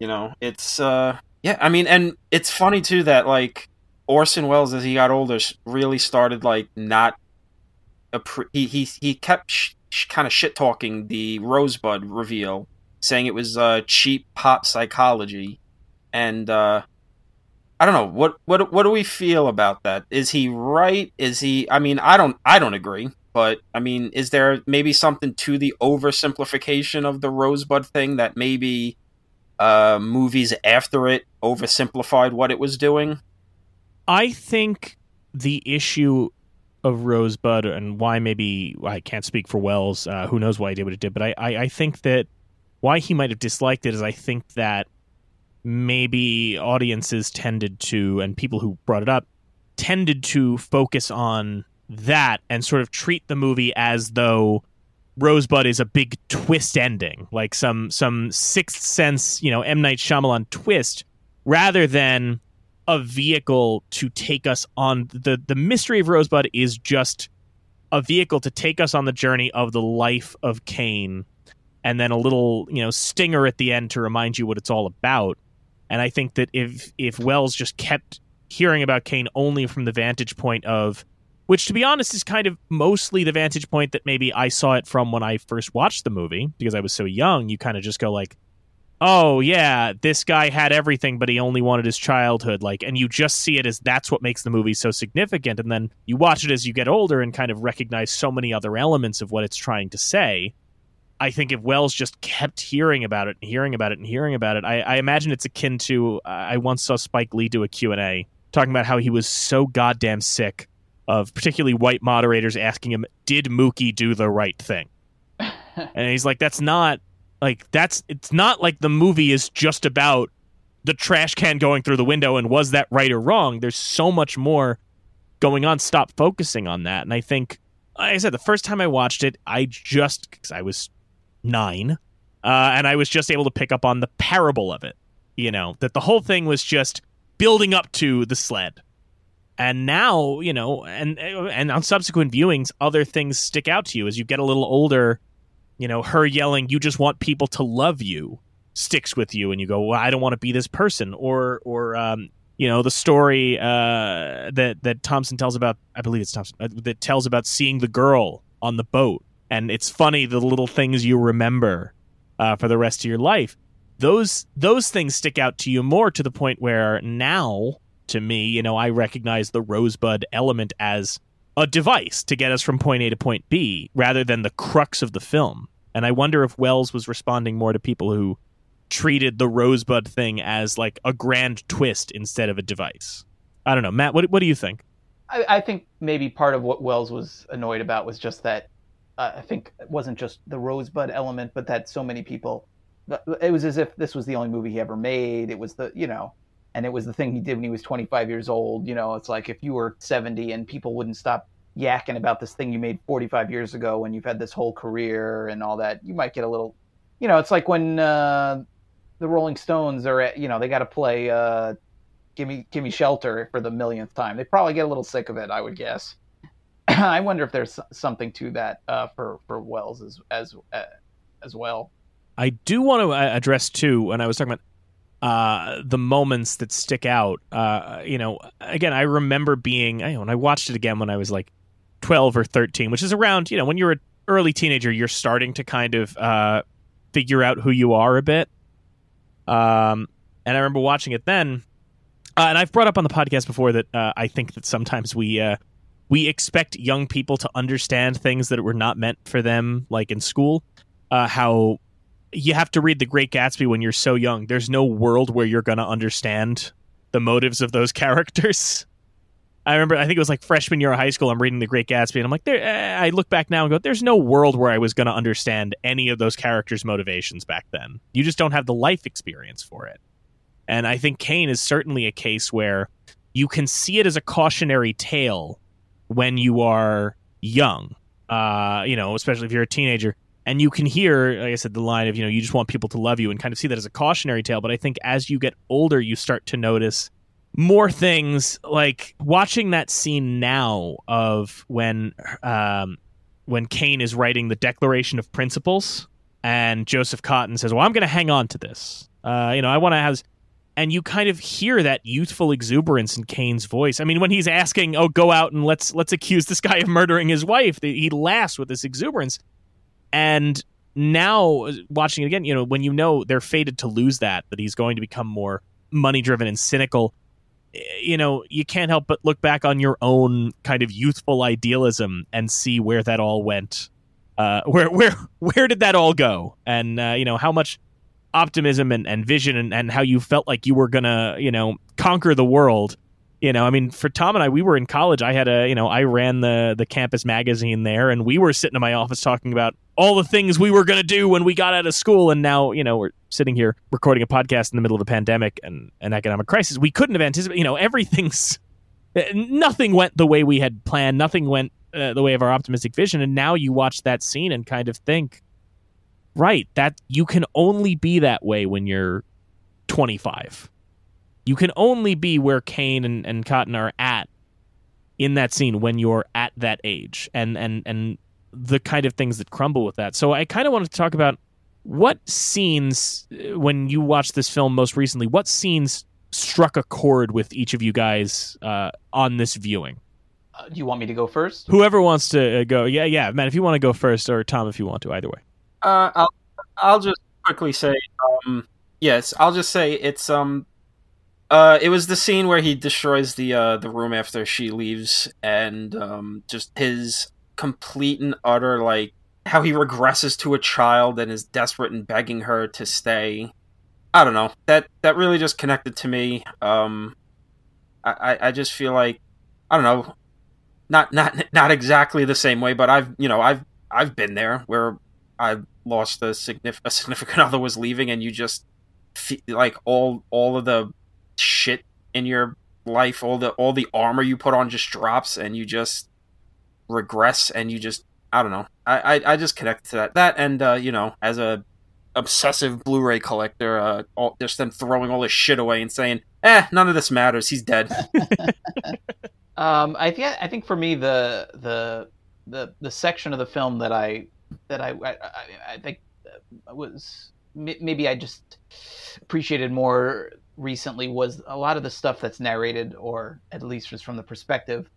You know, it's uh yeah, I mean and it's funny too that like Orson Welles as he got older really started like not appre- he he he kept sh- kind of shit talking the Rosebud reveal, saying it was uh cheap pop psychology and uh I don't know what what what do we feel about that? Is he right? Is he? I mean, I don't I don't agree, but I mean, is there maybe something to the oversimplification of the Rosebud thing that maybe uh, movies after it oversimplified what it was doing? I think the issue of Rosebud and why maybe I can't speak for Welles. Uh, who knows why he did what he did? But I, I, I think that why he might have disliked it is I think that maybe audiences tended to and people who brought it up tended to focus on that and sort of treat the movie as though Rosebud is a big twist ending, like some some sixth sense, you know, M Night Shyamalan twist, rather than a vehicle to take us on the the mystery of Rosebud is just a vehicle to take us on the journey of the life of Kane and then a little, you know, stinger at the end to remind you what it's all about. And I think that if if Welles just kept hearing about Kane only from the vantage point of which to be honest is kind of mostly the vantage point that maybe I saw it from when I first watched the movie because I was so young, you kind of just go like oh yeah this guy had everything but he only wanted his childhood like and you just see it as that's what makes the movie so significant and then you watch it as you get older and kind of recognize so many other elements of what it's trying to say. I think if welles just kept hearing about it and hearing about it and hearing about it i, I imagine it's akin to uh, i once saw spike lee do a q&a talking about how he was so goddamn sick of particularly white moderators asking him did mookie do the right thing? (laughs) And he's like that's not like that's it's not like the movie is just about the trash can going through the window and was that right or wrong there's so much more going on stop focusing on that and i think like I said, the first time I watched it, I just because I was nine, uh, and I was just able to pick up on the parable of it. You know that the whole thing was just building up to the sled, and now you know, and and on subsequent viewings, other things stick out to you as you get a little older. You know, her yelling, "You just want people to love you." sticks with you and you go well i don't want to be this person or or um, you know the story uh, that that Thompson tells about. I believe it's Thompson uh, that tells about seeing the girl on the boat, and it's funny the little things you remember uh, for the rest of your life. Those those things stick out to you more to the point where now, to me, you know, I recognize the rosebud element as a device to get us from point A to point B, rather than the crux of the film. And I wonder if Welles was responding more to people who treated the rosebud thing as like a grand twist instead of a device. I don't know, Matt. What what do you think? I, I think maybe part of what Welles was annoyed about was just that. Uh, I think it wasn't just the rosebud element, but that so many people. It was as if this was the only movie he ever made. It was the you know, and it was the thing he did when he was 25 years old. You know, it's like if you were 70 and people wouldn't stop yakking about this thing you made 45 years ago when you've had this whole career and all that, you might get a little. You know, it's like when uh, the Rolling Stones are at, you know, they got to play uh, "Give Me Give Me Shelter" for the millionth time. They probably get a little sick of it, I would guess. (clears throat) I wonder if there's something to that uh, for for Welles as as uh, as well. I do want to uh, address too when I was talking about uh, the moments that stick out. Uh, you know, again, I remember being, when I watched it again when I was like twelve or thirteen, which is around, you know, when you're an early teenager, you're starting to kind of uh, figure out who you are a bit. Um, and I remember watching it then. Uh, and I've brought up on the podcast before that uh, I think that sometimes we uh, we expect young people to understand things that were not meant for them, like in school. Uh, how you have to read The Great Gatsby when you're so young. There's no world where you're going to understand the motives of those (laughs) characters. I remember, I think it was like freshman year of high school. I'm reading The Great Gatsby, and I'm like, there. Eh, I look back now and go, there's no world where I was going to understand any of those characters' motivations back then. You just don't have the life experience for it. And I think Kane is certainly a case where you can see it as a cautionary tale when you are young. Uh, you know, especially if you're a teenager, and you can hear, like I said, the line of you know, you just want people to love you, and kind of see that as a cautionary tale. But I think as you get older, you start to notice more things like watching that scene now of when um, when Kane is writing the Declaration of Principles and Joseph Cotten says, "Well, I'm going to hang on to this. Uh, you know, I want to have." And you kind of hear that youthful exuberance in Kane's voice. I mean, when he's asking, "Oh, go out and let's let's accuse this guy of murdering his wife," he laughs with this exuberance. And now, watching it again, you know, when you know they're fated to lose that, that he's going to become more money driven and cynical you know, you can't help but look back on your own kind of youthful idealism and see where that all went. Uh, (laughs) where where where did that all go? And uh, you know how much optimism and, and vision and, and how you felt like you were gonna you know conquer the world you know, I mean, for Tom and I, we were in college. I had a, you know, I ran the the campus magazine there, and we were sitting in my office talking about all the things we were going to do when we got out of school. And now, you know, we're sitting here recording a podcast in the middle of the pandemic and an economic crisis. We couldn't have anticipated. You know, everything's nothing went the way we had planned. Nothing went uh, the way of our optimistic vision. And now you watch that scene and kind of think, right, that you can only be that way when you're 25 you can only be where Kane and, and Cotten are at in that scene when you're at that age and and and the kind of things that crumble with that. So I kind of wanted to talk about what scenes uh, when you watched this film most recently, what scenes struck a chord with each of you guys uh, on this viewing? Uh, do you want me to go first? Whoever wants to uh, go. Yeah, yeah, Matt, if you want to go first or Tom if you want to, either way. Uh, I'll I'll just quickly say um, yes, I'll just say it's um uh, it was the scene where he destroys the uh, the room after she leaves, and um, just his complete and utter like how he regresses to a child and is desperate and begging her to stay. I don't know that that really just connected to me. Um, I I just feel like I don't know, not not not exactly the same way, but I've you know I've I've been there where I lost a significant a significant (laughs) other was leaving, and you just feel like all all of the shit in your life, all the all the armor you put on just drops, and you just regress and you just I don't know. I I, I just connect to that. That and uh, you know, as a obsessive Blu-ray collector, uh, all, just them throwing all this shit away and saying, "Eh, none of this matters. He's dead." (laughs) Um, I think I think for me the the the the section of the film that I that I I, I- I think was maybe I just appreciated more recently was a lot of the stuff that's narrated, or at least was from the perspective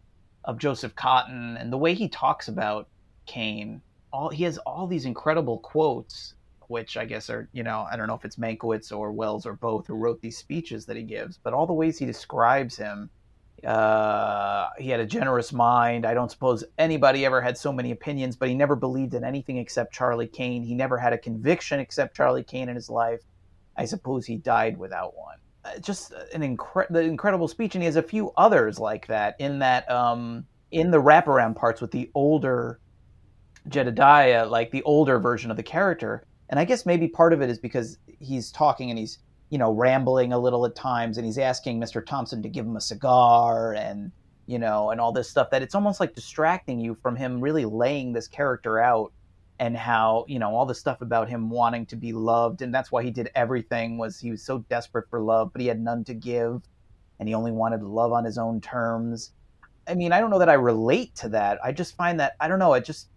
of Joseph Cotten and the way he talks about Kane. All he has all these incredible quotes, which I guess are you know I don't know if it's Mankiewicz or Welles or both who wrote these speeches that he gives, but all the ways he describes him uh, he had a generous mind. I don't suppose anybody ever had so many opinions, but he never believed in anything except Charlie Kane. He never had a conviction except Charlie Kane in his life. I suppose he died without one. Uh, just an incre- the incredible speech, and he has a few others like that in that um, in the wraparound parts with the older Jedediah, like the older version of the character. And I guess maybe part of it is because he's talking and he's you know, rambling a little at times, and he's asking Mr. Thompson to give him a cigar, and you know, and all this stuff. That it's almost like distracting you from him really laying this character out, and how you know all the stuff about him wanting to be loved, and that's why he did everything. Was he was so desperate for love, but he had none to give, and he only wanted love on his own terms. I mean, I don't know that I relate to that. I just find that I don't know. It just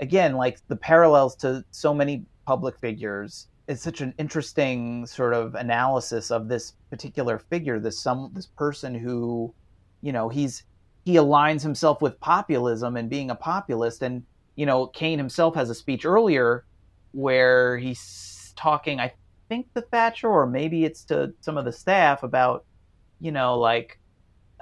again like the parallels to so many public figures it's such an interesting sort of analysis of this particular figure this some this person who you know he's he aligns himself with populism and being a populist and you know Kane himself has a speech earlier where he's talking I think to Thatcher or maybe it's to some of the staff about you know like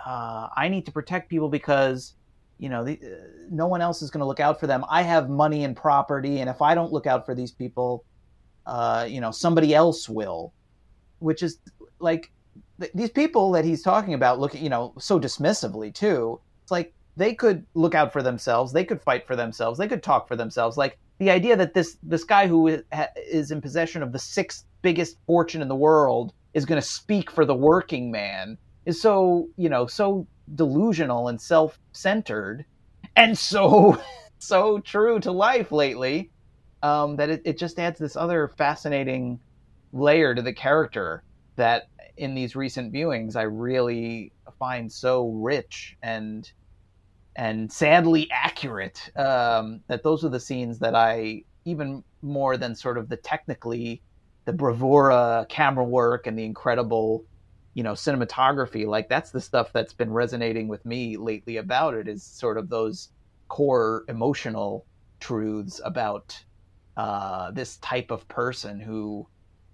uh, I need to protect people because you know the, uh, no one else is going to look out for them I have money and property and if I don't look out for these people uh, you know, somebody else will, which is like th- these people that he's talking about looking, you know, so dismissively too. It's like they could look out for themselves, they could fight for themselves, they could talk for themselves. Like the idea that this this guy who is in possession of the sixth biggest fortune in the world is going to speak for the working man is so you know so delusional and self-centered and so (laughs) so true to life lately um, that it, it just adds this other fascinating layer to the character that in these recent viewings I really find so rich and and sadly accurate. Um, that those are the scenes that I even more than sort of the technically the bravura camera work and the incredible you know cinematography like that's the stuff that's been resonating with me lately about it is sort of those core emotional truths about uh, this type of person who,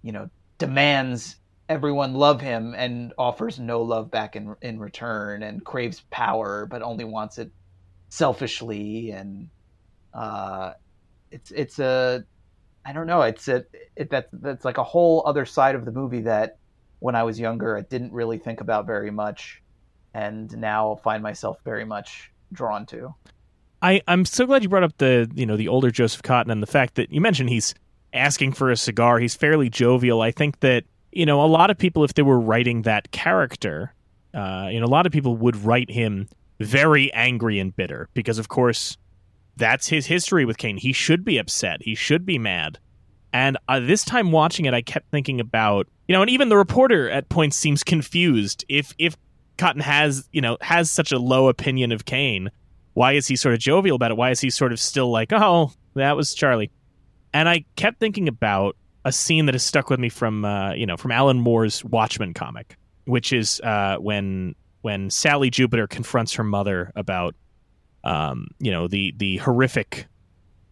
you know, demands everyone love him and offers no love back in in return and craves power but only wants it selfishly and uh, it's it's a I don't know it's a it, that's that's like a whole other side of the movie that when I was younger I didn't really think about very much and now find myself very much drawn to. I, I'm so glad you brought up the you know the older Joseph Cotten and the fact that you mentioned he's asking for a cigar. He's fairly jovial. I think that you know a lot of people, if they were writing that character, uh, you know, a lot of people would write him very angry and bitter because, of course, that's his history with Kane. He should be upset. He should be mad. And uh, this time watching it, I kept thinking about you know, and even the reporter at points seems confused if if Cotten has you know has such a low opinion of Kane why is he sort of jovial about it? Why is he sort of still like, oh, that was Charlie? And I kept thinking about a scene that has stuck with me from, uh, you know, from Alan Moore's Watchmen comic, which is uh, when when Sally Jupiter confronts her mother about, um, you know, the the horrific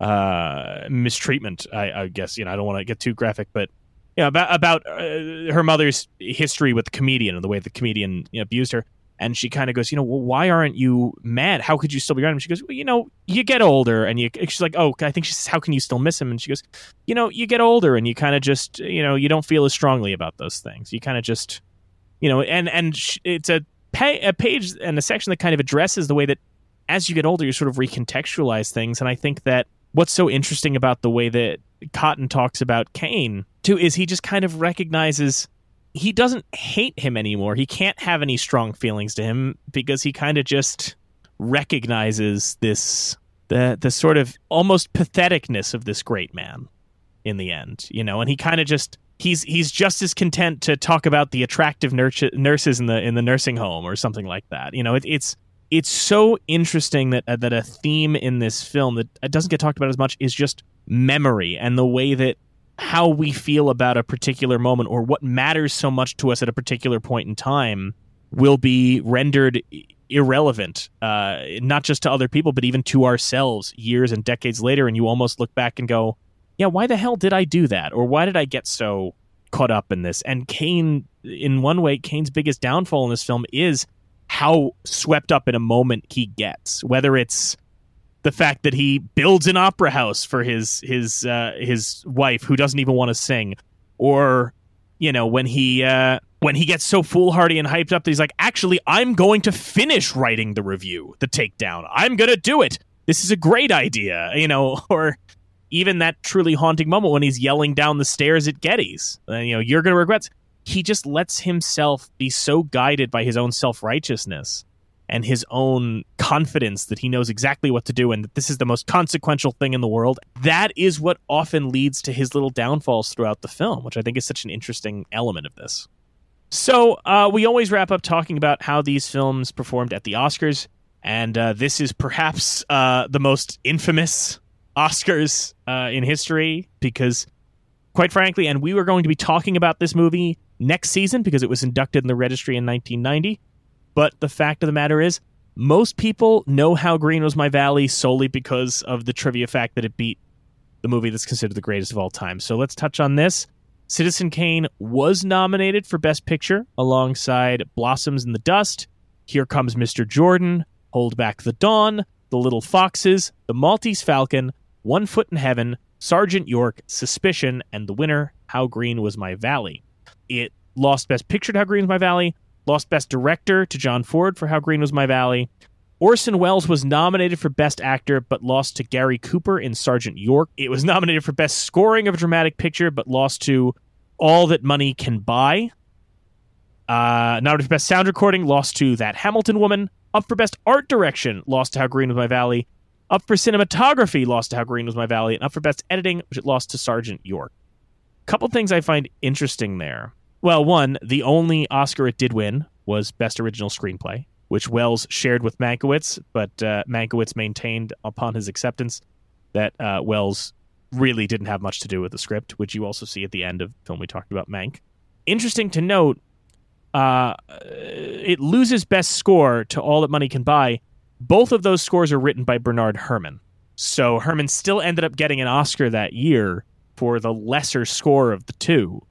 uh, mistreatment. I, I guess you know I don't want to get too graphic, but you know, about about uh, her mother's history with the comedian and the way the comedian you know, abused her and she kind of goes, you know, well, why aren't you mad? How could you still be around him? She goes, well, you know, you get older, and you. She's like, oh, I think she says, how can you still miss him? And she goes, you know, you get older, and you kind of just, you know, you don't feel as strongly about those things. You kind of just, you know, and and it's a a page and a section that kind of addresses the way that as you get older, you sort of recontextualize things, and I think that what's so interesting about the way that Cotten talks about Kane too is he just kind of recognizes he doesn't hate him anymore. He can't have any strong feelings to him because he kind of just recognizes this the the sort of almost patheticness of this great man in the end, you know, and he kind of just he's he's just as content to talk about the attractive nurse, nurses in the in the nursing home or something like that. You know, it, it's it's so interesting that uh, that a theme in this film that doesn't get talked about as much is just memory and the way that how we feel about a particular moment or what matters so much to us at a particular point in time will be rendered irrelevant, uh, not just to other people, but even to ourselves years and decades later. And you almost look back and go, yeah, why the hell did I do that? Or why did I get so caught up in this? And Kane, in one way, Kane's biggest downfall in this film is how swept up in a moment he gets, whether it's the fact that he builds an opera house for his his uh, his wife who doesn't even want to sing, or you know when he uh, when he gets so foolhardy and hyped up that he's like, actually, I'm going to finish writing the review, the takedown. I'm gonna do it. This is a great idea, (laughs) you know, or even that truly haunting moment when he's yelling down the stairs at Gettys, Uh, you know, you're gonna regret. He just lets himself be so guided by his own self righteousness and his own confidence that he knows exactly what to do and that this is the most consequential thing in the world. That is what often leads to his little downfalls throughout the film, which I think is such an interesting element of this. So, uh, we always wrap up talking about how these films performed at the Oscars, and uh, this is perhaps uh, the most infamous Oscars uh, in history because, quite frankly, and we were going to be talking about this movie next season because it was inducted in the registry in 1990 but the fact of the matter is, most people know how green was my valley solely because of the trivia fact that it beat the movie that's considered the greatest of all time. So let's touch on this. Citizen Kane was nominated for Best Picture alongside Blossoms in the Dust, Here Comes Mr. Jordan, Hold Back the Dawn, The Little Foxes, The Maltese Falcon, One Foot in Heaven, Sergeant York, Suspicion, and the winner, How Green Was My Valley. It lost Best Picture to How Green Was My Valley, lost Best Director to John Ford for How Green Was My Valley. Orson Welles was nominated for Best Actor, but lost to Gary Cooper in Sergeant York. It was (laughs) nominated for Best Scoring of a Dramatic Picture, but lost to All That Money Can Buy. Uh, nominated for Best Sound Recording, lost to That Hamilton Woman. Up for Best Art Direction, lost to How Green Was My Valley. Up for Cinematography, lost to How Green Was My Valley. And up for Best Editing, which it lost to Sergeant York. A Couple things I find interesting there. Well, one, the only Oscar it did win was Best Original Screenplay, which Welles shared with Mankiewicz, but uh, Mankiewicz maintained upon his acceptance that uh, Welles really didn't have much to do with the script, which you also see at the end of the film we talked about, Mank. Interesting to note, uh, it loses Best Score to All That Money Can Buy. Both of those scores are written by Bernard Herrmann. So Herman still ended up getting an Oscar that year for the lesser score of the two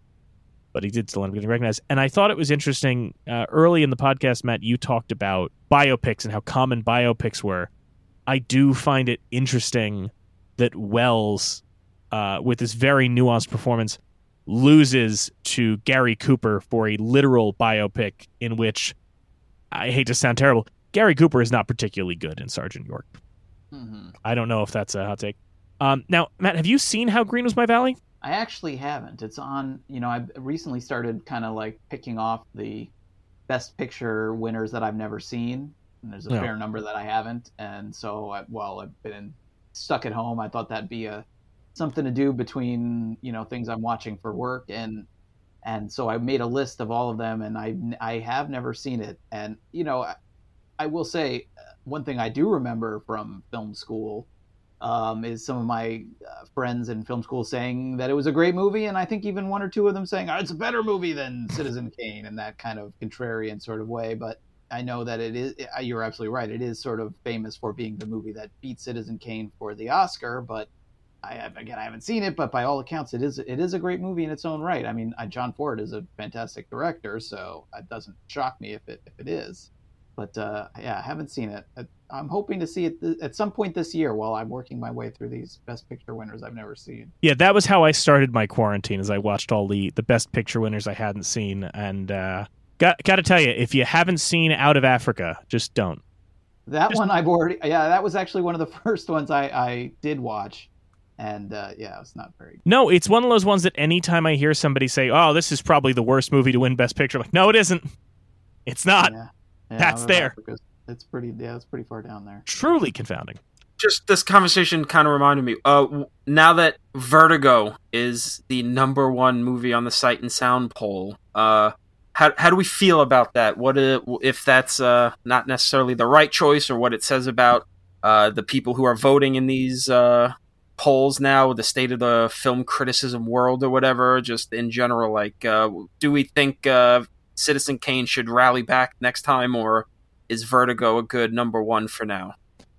but he did still end up getting recognized. And I thought it was interesting. Uh, early in the podcast, Matt, you talked about biopics and how common biopics were. I do find it interesting that Welles, uh, with this very nuanced performance, loses to Gary Cooper for a literal biopic in which I hate to sound terrible. Gary Cooper is not particularly good in Sergeant York. Mm-hmm. I don't know if that's a hot take. Um, now, Matt, have you seen How Green Was My Valley? I actually haven't. It's on, you know, I've recently started kind of like picking off the best picture winners that I've never seen. And there's a fair number that I haven't. And so, I, while I've been stuck at home, I thought that'd be a something to do between, you know, things I'm watching for work. And, and so I made a list of all of them and I, I have never seen it. And, you know, I, I will say uh, one thing I do remember from film school um, is some of my uh, friends in film school saying that it was a great movie, and I think even one or two of them saying oh, it's a better movie than Citizen Kane in that kind of contrarian sort of way. But I know that it is. You're absolutely right. It is sort of famous for being the movie that beat Citizen Kane for the Oscar, but. I again, I haven't seen it, but by all accounts, it is it is a great movie in its own right. I mean, John Ford is a fantastic director, so it doesn't shock me if it if it is. But uh, yeah, I haven't seen it. I'm hoping to see it th- at some point this year while I'm working my way through these Best Picture winners I've never seen. Yeah, that was how I started my quarantine. As I watched all the the Best Picture winners I hadn't seen, and uh, got got to tell you, if you haven't seen Out of Africa, just don't. That just... one I've already. Yeah, that was actually one of the (laughs) first ones I I did watch. And uh, yeah, it's not very. Good. No, it's one of those ones that anytime I hear somebody say, "Oh, this is probably the worst movie to win Best Picture," I'm like, no, it isn't. It's not. Yeah. Yeah, That's there. It's pretty. Yeah, it's pretty far down there. Truly confounding. just this conversation kind of reminded me. Uh, now that Vertigo is the number one movie on the Sight and Sound poll, uh, how how do we feel about that? What uh, if that's uh not necessarily the right choice, or what it says about uh the people who are voting in these uh polls now, the state of the film criticism world, or whatever? Just in general, like, uh, do we think uh Citizen Kane should rally back next time, or is Vertigo a good number one for now?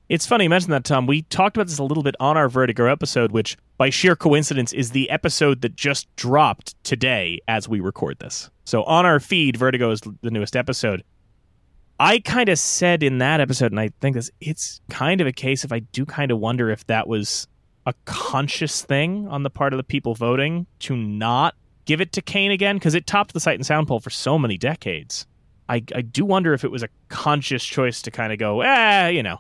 It's funny you mentioned that, Tom. We talked about this a little bit on our Vertigo episode, which by sheer coincidence is the episode that just dropped today as we record this. So on our feed, Vertigo is the newest episode. I kind of said in that episode, and I think this, it's kind of a case if I do kind of wonder if that was a conscious thing on the part of the people voting to not give it to Kane again, because it topped the Sight and Sound poll for so many decades. I, I do wonder if it was a conscious choice to kind of go, eh, you know,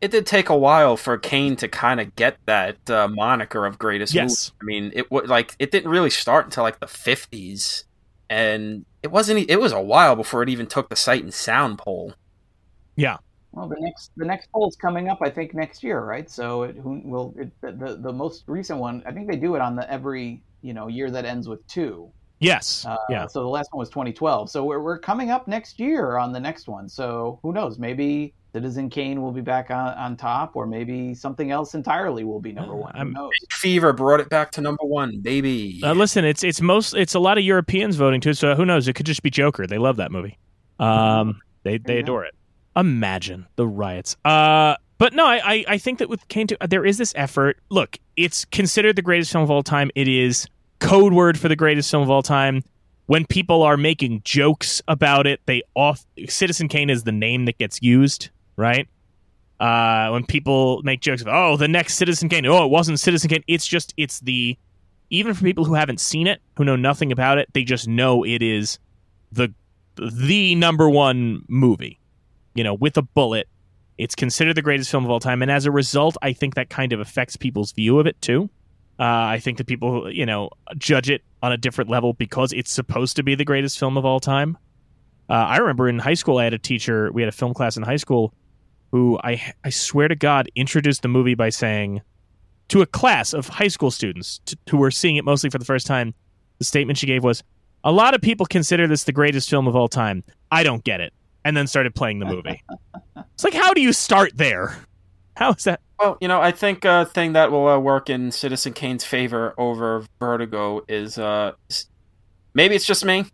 it did take a while for Kane to kind of get that uh, moniker of greatest Yes. movie. I mean, it was like it didn't really start until like the fifties, and it wasn't. It was a while before it even took the Sight and Sound poll. Well, the next the next poll's coming up, I think, next year, right? So it who will it, the, the the most recent one. I think they do it on the every you know year that ends with two. yes, Uh, yeah. So the last one was 2012. So we're we're coming up next year on the next one. So who knows? Maybe Citizen Kane will be back on, on top, or maybe something else entirely will be number one. Who I'm- knows? Fever brought it back to number one, baby. Uh, listen, it's it's most it's a lot of Europeans voting too. So who knows? It could just be Joker. They love that movie. Um, they they adore it. Imagine the riots. Uh, but no, I I, think that with Kane, too, there is this effort. Look, it's considered the greatest film of all time. It is code word for the greatest film of all time. When people are making jokes about it, they off Citizen Kane is the name that gets used, right? Uh, when people make jokes of, oh, the next Citizen Kane, oh, it wasn't Citizen Kane. It's just, it's the, even for people who haven't seen it, who know nothing about it, they just know it is the, the number one movie, you know, with a bullet. It's considered the greatest film of all time. And as a result, I think that kind of affects people's view of it too. Uh, I think that people, you know, judge it on a different level because it's supposed to be the greatest film of all time. Uh, I remember in high school, I had a teacher, we had a film class in high school who I, I swear to God introduced the movie by saying to a class of high school students t- who were seeing it mostly for the first time, the statement she gave was, A lot of people consider this the greatest film of all time. I don't get it. And then started playing the movie. it's like, how do you start there? How is that? Well, you know, I think a thing that will uh, work in Citizen Kane's favor over Vertigo is uh, maybe it's just me.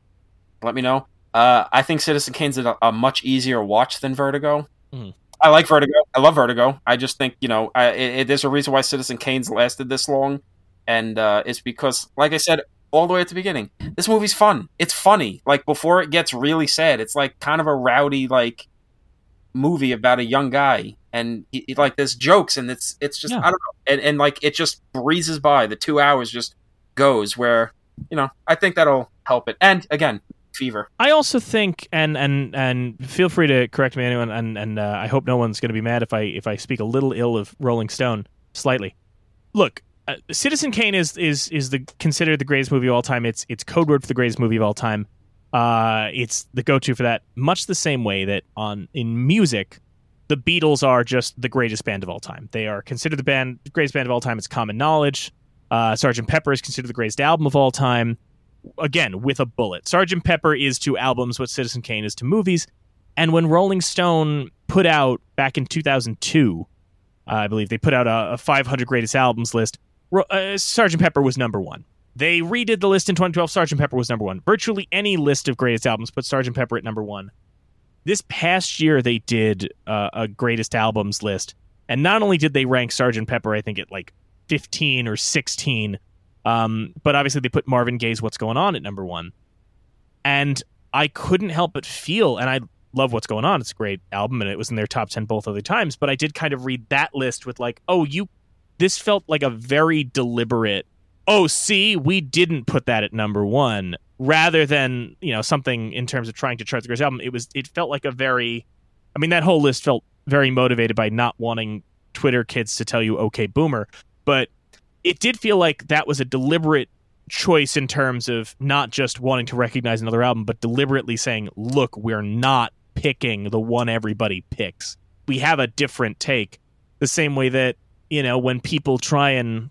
Let me know. Uh, I think Citizen Kane's a, a much easier watch than Vertigo. Mhm. I like Vertigo. I love Vertigo. I just think you know, I, it, it- there's a reason why Citizen Kane's lasted this long, and uh, it's because, like I said all the way at the beginning, this movie's fun. It's funny. Like before it gets really sad, it's like kind of a rowdy like movie about a young guy and he, he- like there's jokes and it's it's just Yeah. I don't know and, and like it just breezes by the two hours just goes where you know I think that'll help it and again fever I also think, and and and feel free to correct me, anyone, and and uh, I hope no one's going to be mad if I if I speak a little ill of Rolling Stone slightly. Look, uh, Citizen Kane is is is the considered the greatest movie of all time. It's it's code word for the greatest movie of all time. Uh, it's the go to for that. Much the same way that on in music, the Beatles are just the greatest band of all time. They are considered the band greatest band of all time. It's common knowledge. Uh, Sergeant Pepper is considered the greatest album of all time again with a bullet. Sergeant Pepper is to albums what Citizen Kane is to movies. And when Rolling Stone put out back in 2002, uh, I believe they put out a, a 500 greatest albums list, uh, Sergeant Pepper was number one. They redid the list in 2012. Sergeant Pepper was number one. Virtually any list of greatest albums put Sergeant Pepper at number one. This past year, they did uh, a greatest albums list, and not only did they rank Sergeant Pepper, I think at like 15 or 16, um, but obviously they put Marvin Gaye's "What's Going On" at number one, and I couldn't help but feel, and I love "What's Going On." It's a great album, and it was in their top ten both other times. But I did kind of read that list with like, oh, you, this felt like a very deliberate. Oh, see, we didn't put that at number one, rather than you know something in terms of trying to chart the greatest album. It was, it felt like a very, I mean, that whole list felt very motivated by not wanting Twitter kids to tell you, okay, boomer, but it did feel like that was a deliberate choice in terms of not just wanting to recognize another album, but deliberately saying, look, we're not picking the one everybody picks. We have a different take. The same way that, you know, when people try and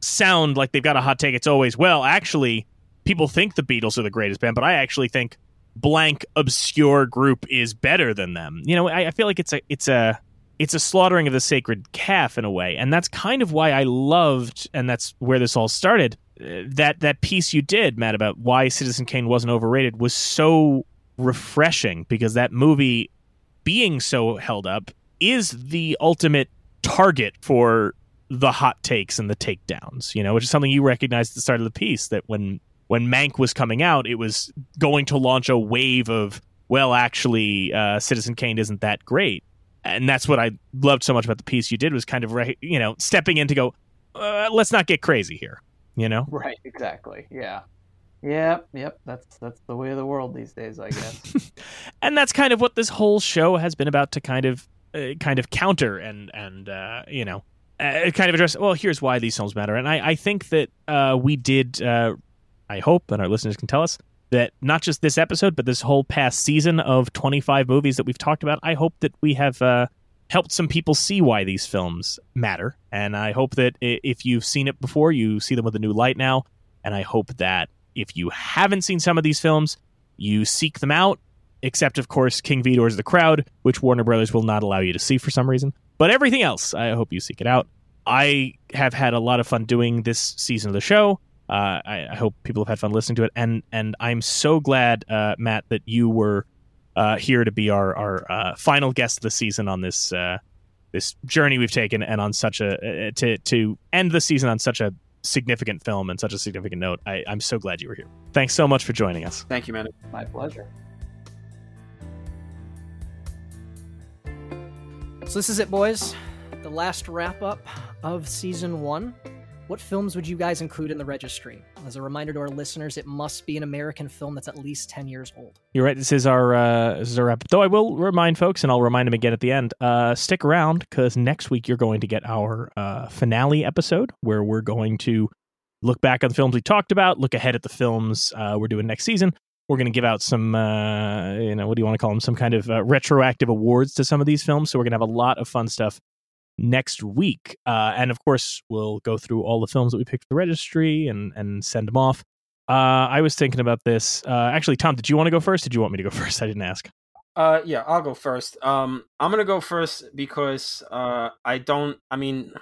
sound like they've got a hot take, it's always, well, actually, people think the Beatles are the greatest band, but I actually think blank obscure group is better than them. You know, I, I feel like it's a it's a it's a slaughtering of the sacred calf in a way, and that's kind of why I loved, and that's where this all started. uh, That that piece you did, Matt, about why Citizen Kane wasn't overrated was so refreshing because that movie, being so held up, is the ultimate target for the hot takes and the takedowns. You know, which is something you recognized at the start of the piece that when when Mank was coming out, it was going to launch a wave of well, actually, uh, Citizen Kane isn't that great and that's what I loved so much about the piece you did was kind of re- you know stepping in to go, uh, let's not get crazy here, you know. Right, exactly. Yeah. Yep, yep. That's that's the way of the world these days, I guess. (laughs) and that's kind of what this whole show has been about to kind of uh, kind of counter and and uh, you know uh, kind of address. Well, here's why these films matter, and I I think that uh, we did. Uh, I hope, and our listeners can tell us that not just this episode, but this whole past season of 25 movies that we've talked about. I hope that we have uh, helped some people see why these films matter, and I hope that if you've seen it before, you see them with a new light now. And I hope that if you haven't seen some of these films, you seek them out. Except, of course, King Vidor's The Crowd, which Warner Brothers will not allow you to see for some reason. But everything else, I hope you seek it out. I have had a lot of fun doing this season of the show. Uh, I, I hope people have had fun listening to it, and and I'm so glad, uh, Matt, that you were uh, here to be our our uh, final guest of the season on this uh, this journey we've taken, and on such a uh, to to end the season on such a significant film and such a significant note. I, I'm so glad you were here. Thanks so much for joining us. Thank you, man. My pleasure. So this is it, boys. The last wrap up of season one. What films would you guys include in the registry? As a reminder to our listeners, it must be an American film that's at least ten years old. You're right. This is our uh, this is our wrap. Though I will remind folks, and I'll remind them again at the end. Uh, stick around because next week you're going to get our uh, finale episode where we're going to look back on the films we talked about, look ahead at the films uh, we're doing next season. We're going to give out some, uh, you know, what do you want to call them? Some kind of uh, retroactive awards to some of these films. So we're going to have a lot of fun stuff next week. Uh, and of course, we'll go through all the films that we picked for the registry and and send them off. Uh, I was thinking about this. Uh, actually, Tom, did you want to go first? Did you want me to go (laughs) first? I didn't ask. Uh, yeah, I'll go first. Um, I'm gonna go first because I don't. I mean,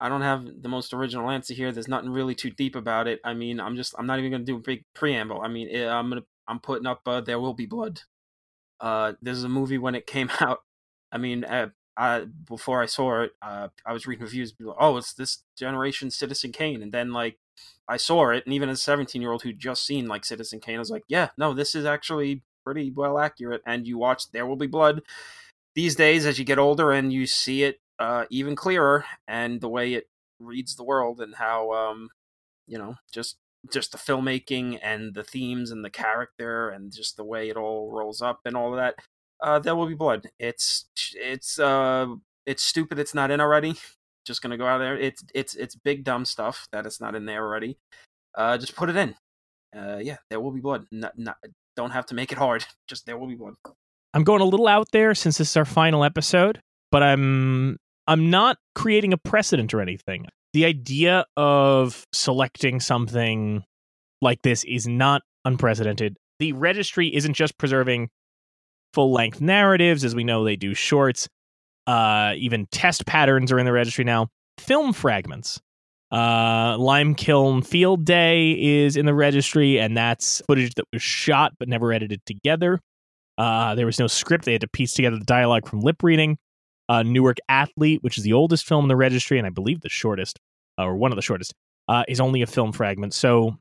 I don't have the most original answer here. There's nothing really too deep about it. I mean, I'm just. I'm not even gonna do a big preamble. I mean, eh, I'm gonna. I'm putting up. Uh, there will be blood. Uh, this is a movie when it came (laughs) out. I mean, uh, I before I saw it, uh, I was reading reviews. Oh, it's this generation Citizen Kane, and then like I saw it, and even as a 17 year old who just seen like Citizen Kane, I was like, yeah, no, this is actually pretty well accurate. And you watch There Will Be Blood these days as you get older, and you see it uh, even clearer, and the way it reads the world, and how um, you know just just the filmmaking and the themes and the character and just the way it all rolls up and all of that. Uh, there will be blood. It's it's uh it's stupid. It's not in already. (laughs) Just gonna go out there. It's it's it's big dumb stuff that it's not in there already. Uh, just put it in. Uh, yeah, there will be blood. Not, not, don't have to make it hard. (laughs) Just there will be blood. I'm going a little out there since this is our final episode, but I'm I'm not creating a precedent or anything. The idea of selecting something like this is not unprecedented. The registry isn't just preserving full length narratives, as we know they do shorts. Uh, even test patterns are in the registry now. Film fragments. Uh, Lime Kiln Field Day is in the registry, and that's footage that was shot but never edited together. Uh, there was no script. They had to piece together the dialogue from lip reading. Uh, Newark Athlete, which is the oldest film in the registry, and I believe the shortest, uh, or one of the shortest, uh, is only a film fragment. So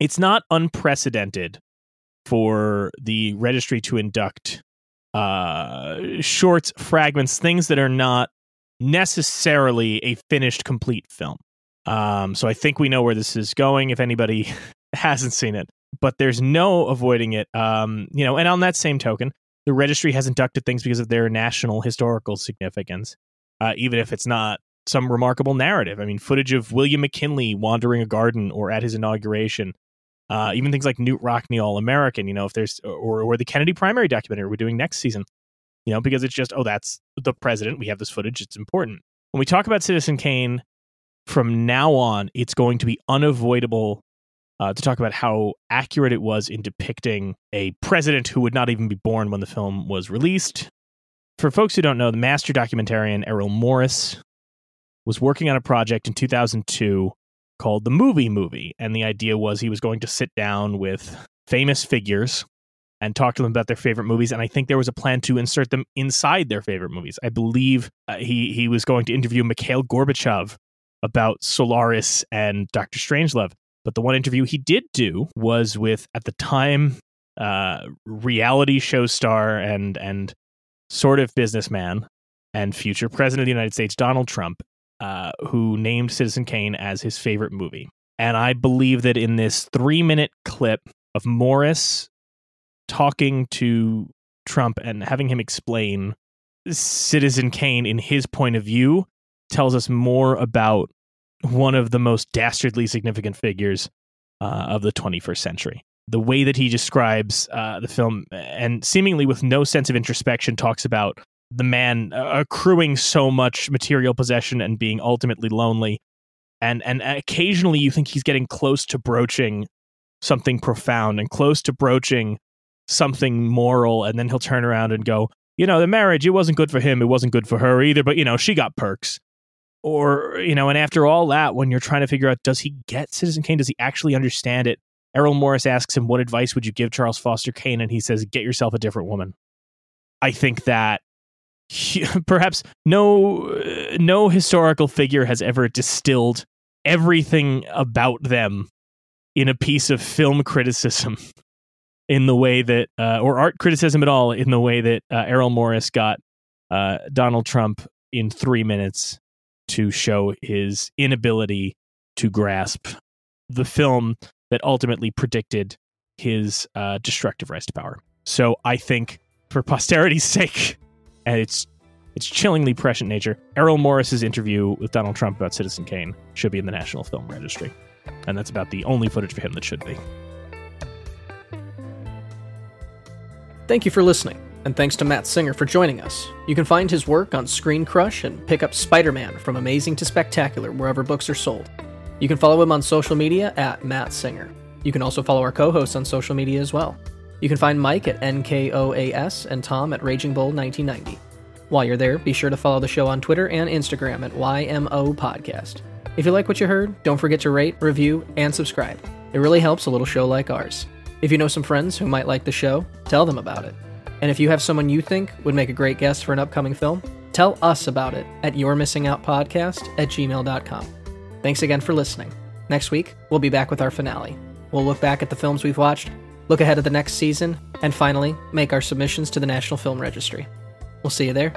it's not unprecedented for the registry to induct uh, shorts, fragments, things that are not necessarily a finished, complete film. Um, so I think we know where this is going. If anybody (laughs) hasn't seen it, but there's no avoiding it. Um, you know, and on that same token, the registry has inducted things because of their national historical significance, uh, even if it's not some remarkable narrative. I mean, footage of William McKinley wandering a garden or at his inauguration Uh, even things like Knute Rockne All American, you know, if there's or or the Kennedy primary documentary we're doing next season, you know, because it's just oh that's the president. We have this footage. It's important. When we talk about Citizen Kane, from now on, it's going to be unavoidable uh, to talk about how accurate it was in depicting a president who would not even be born when the film was released. For folks who don't know, the master documentarian Errol Morris was working on a project in 2002 called The Movie Movie. And the idea was he was going to sit down with famous figures and talk to them about their favorite movies. And I think there was a plan to insert them inside their favorite movies. I believe uh, he, he was going to interview Mikhail Gorbachev about Solaris and Doctor Strangelove. But the one interview he did do was with, at the time, uh, reality show star and and sort of businessman and future president of the United States, Donald Trump, uh, who named Citizen Kane as his favorite movie. And I believe that in this three minute clip of Morris talking to Trump and having him explain Citizen Kane in his point of view tells us more about one of the most dastardly significant figures uh, of the 21st century. The way that he describes uh, the film, and seemingly with no sense of introspection, talks about the man uh, accruing so much material possession and being ultimately lonely. And, and occasionally you think he's getting close to broaching something profound and close to broaching something moral. And then he'll turn around and go, you know, the marriage, it wasn't good for him. It wasn't good for her either. But, you know, she got perks or you know and after all that when you're trying to figure out does he get citizen kane? Does he actually understand it? Errol morris asks him what advice would you give charles foster kane? And he says get yourself a different woman. I think that he, (laughs) perhaps no no historical figure has ever distilled everything about them in a piece of film criticism (laughs) in the way that uh, or art criticism at all in the way that uh, errol morris got uh, donald trump in three minutes to show his inability to grasp the film that ultimately predicted his uh, destructive rise to power. So I think, for posterity's (laughs) sake, and its its chillingly prescient nature, Errol Morris's interview with Donald Trump about Citizen Kane should be in the National Film Registry, and that's about the only footage for him that should be. Thank you for listening and thanks to Matt Singer for joining us. You can find his work on ScreenCrush and pick up Spider Man from Amazing to Spectacular wherever books are sold. You can follow him on social media at Matt Singer. You can also follow our co hosts on social media as well. You can find Mike at NKOAS and Tom at Raging Bull 1990. While you're there, be sure to follow the show on Twitter and Instagram at YMO Podcast. If you like what you heard, don't forget to rate, review, and subscribe. It really helps a little show like ours. If you know some friends who might like the show, tell them about it. And if you have someone you think would make a great guest for an upcoming film, tell us about it at yourmissingoutpodcast at gmail.com. Thanks again for listening. Next week, we'll be back with our finale. We'll look back at the films we've watched, look ahead at the next season, and finally, make our submissions to the National Film Registry. We'll see you there.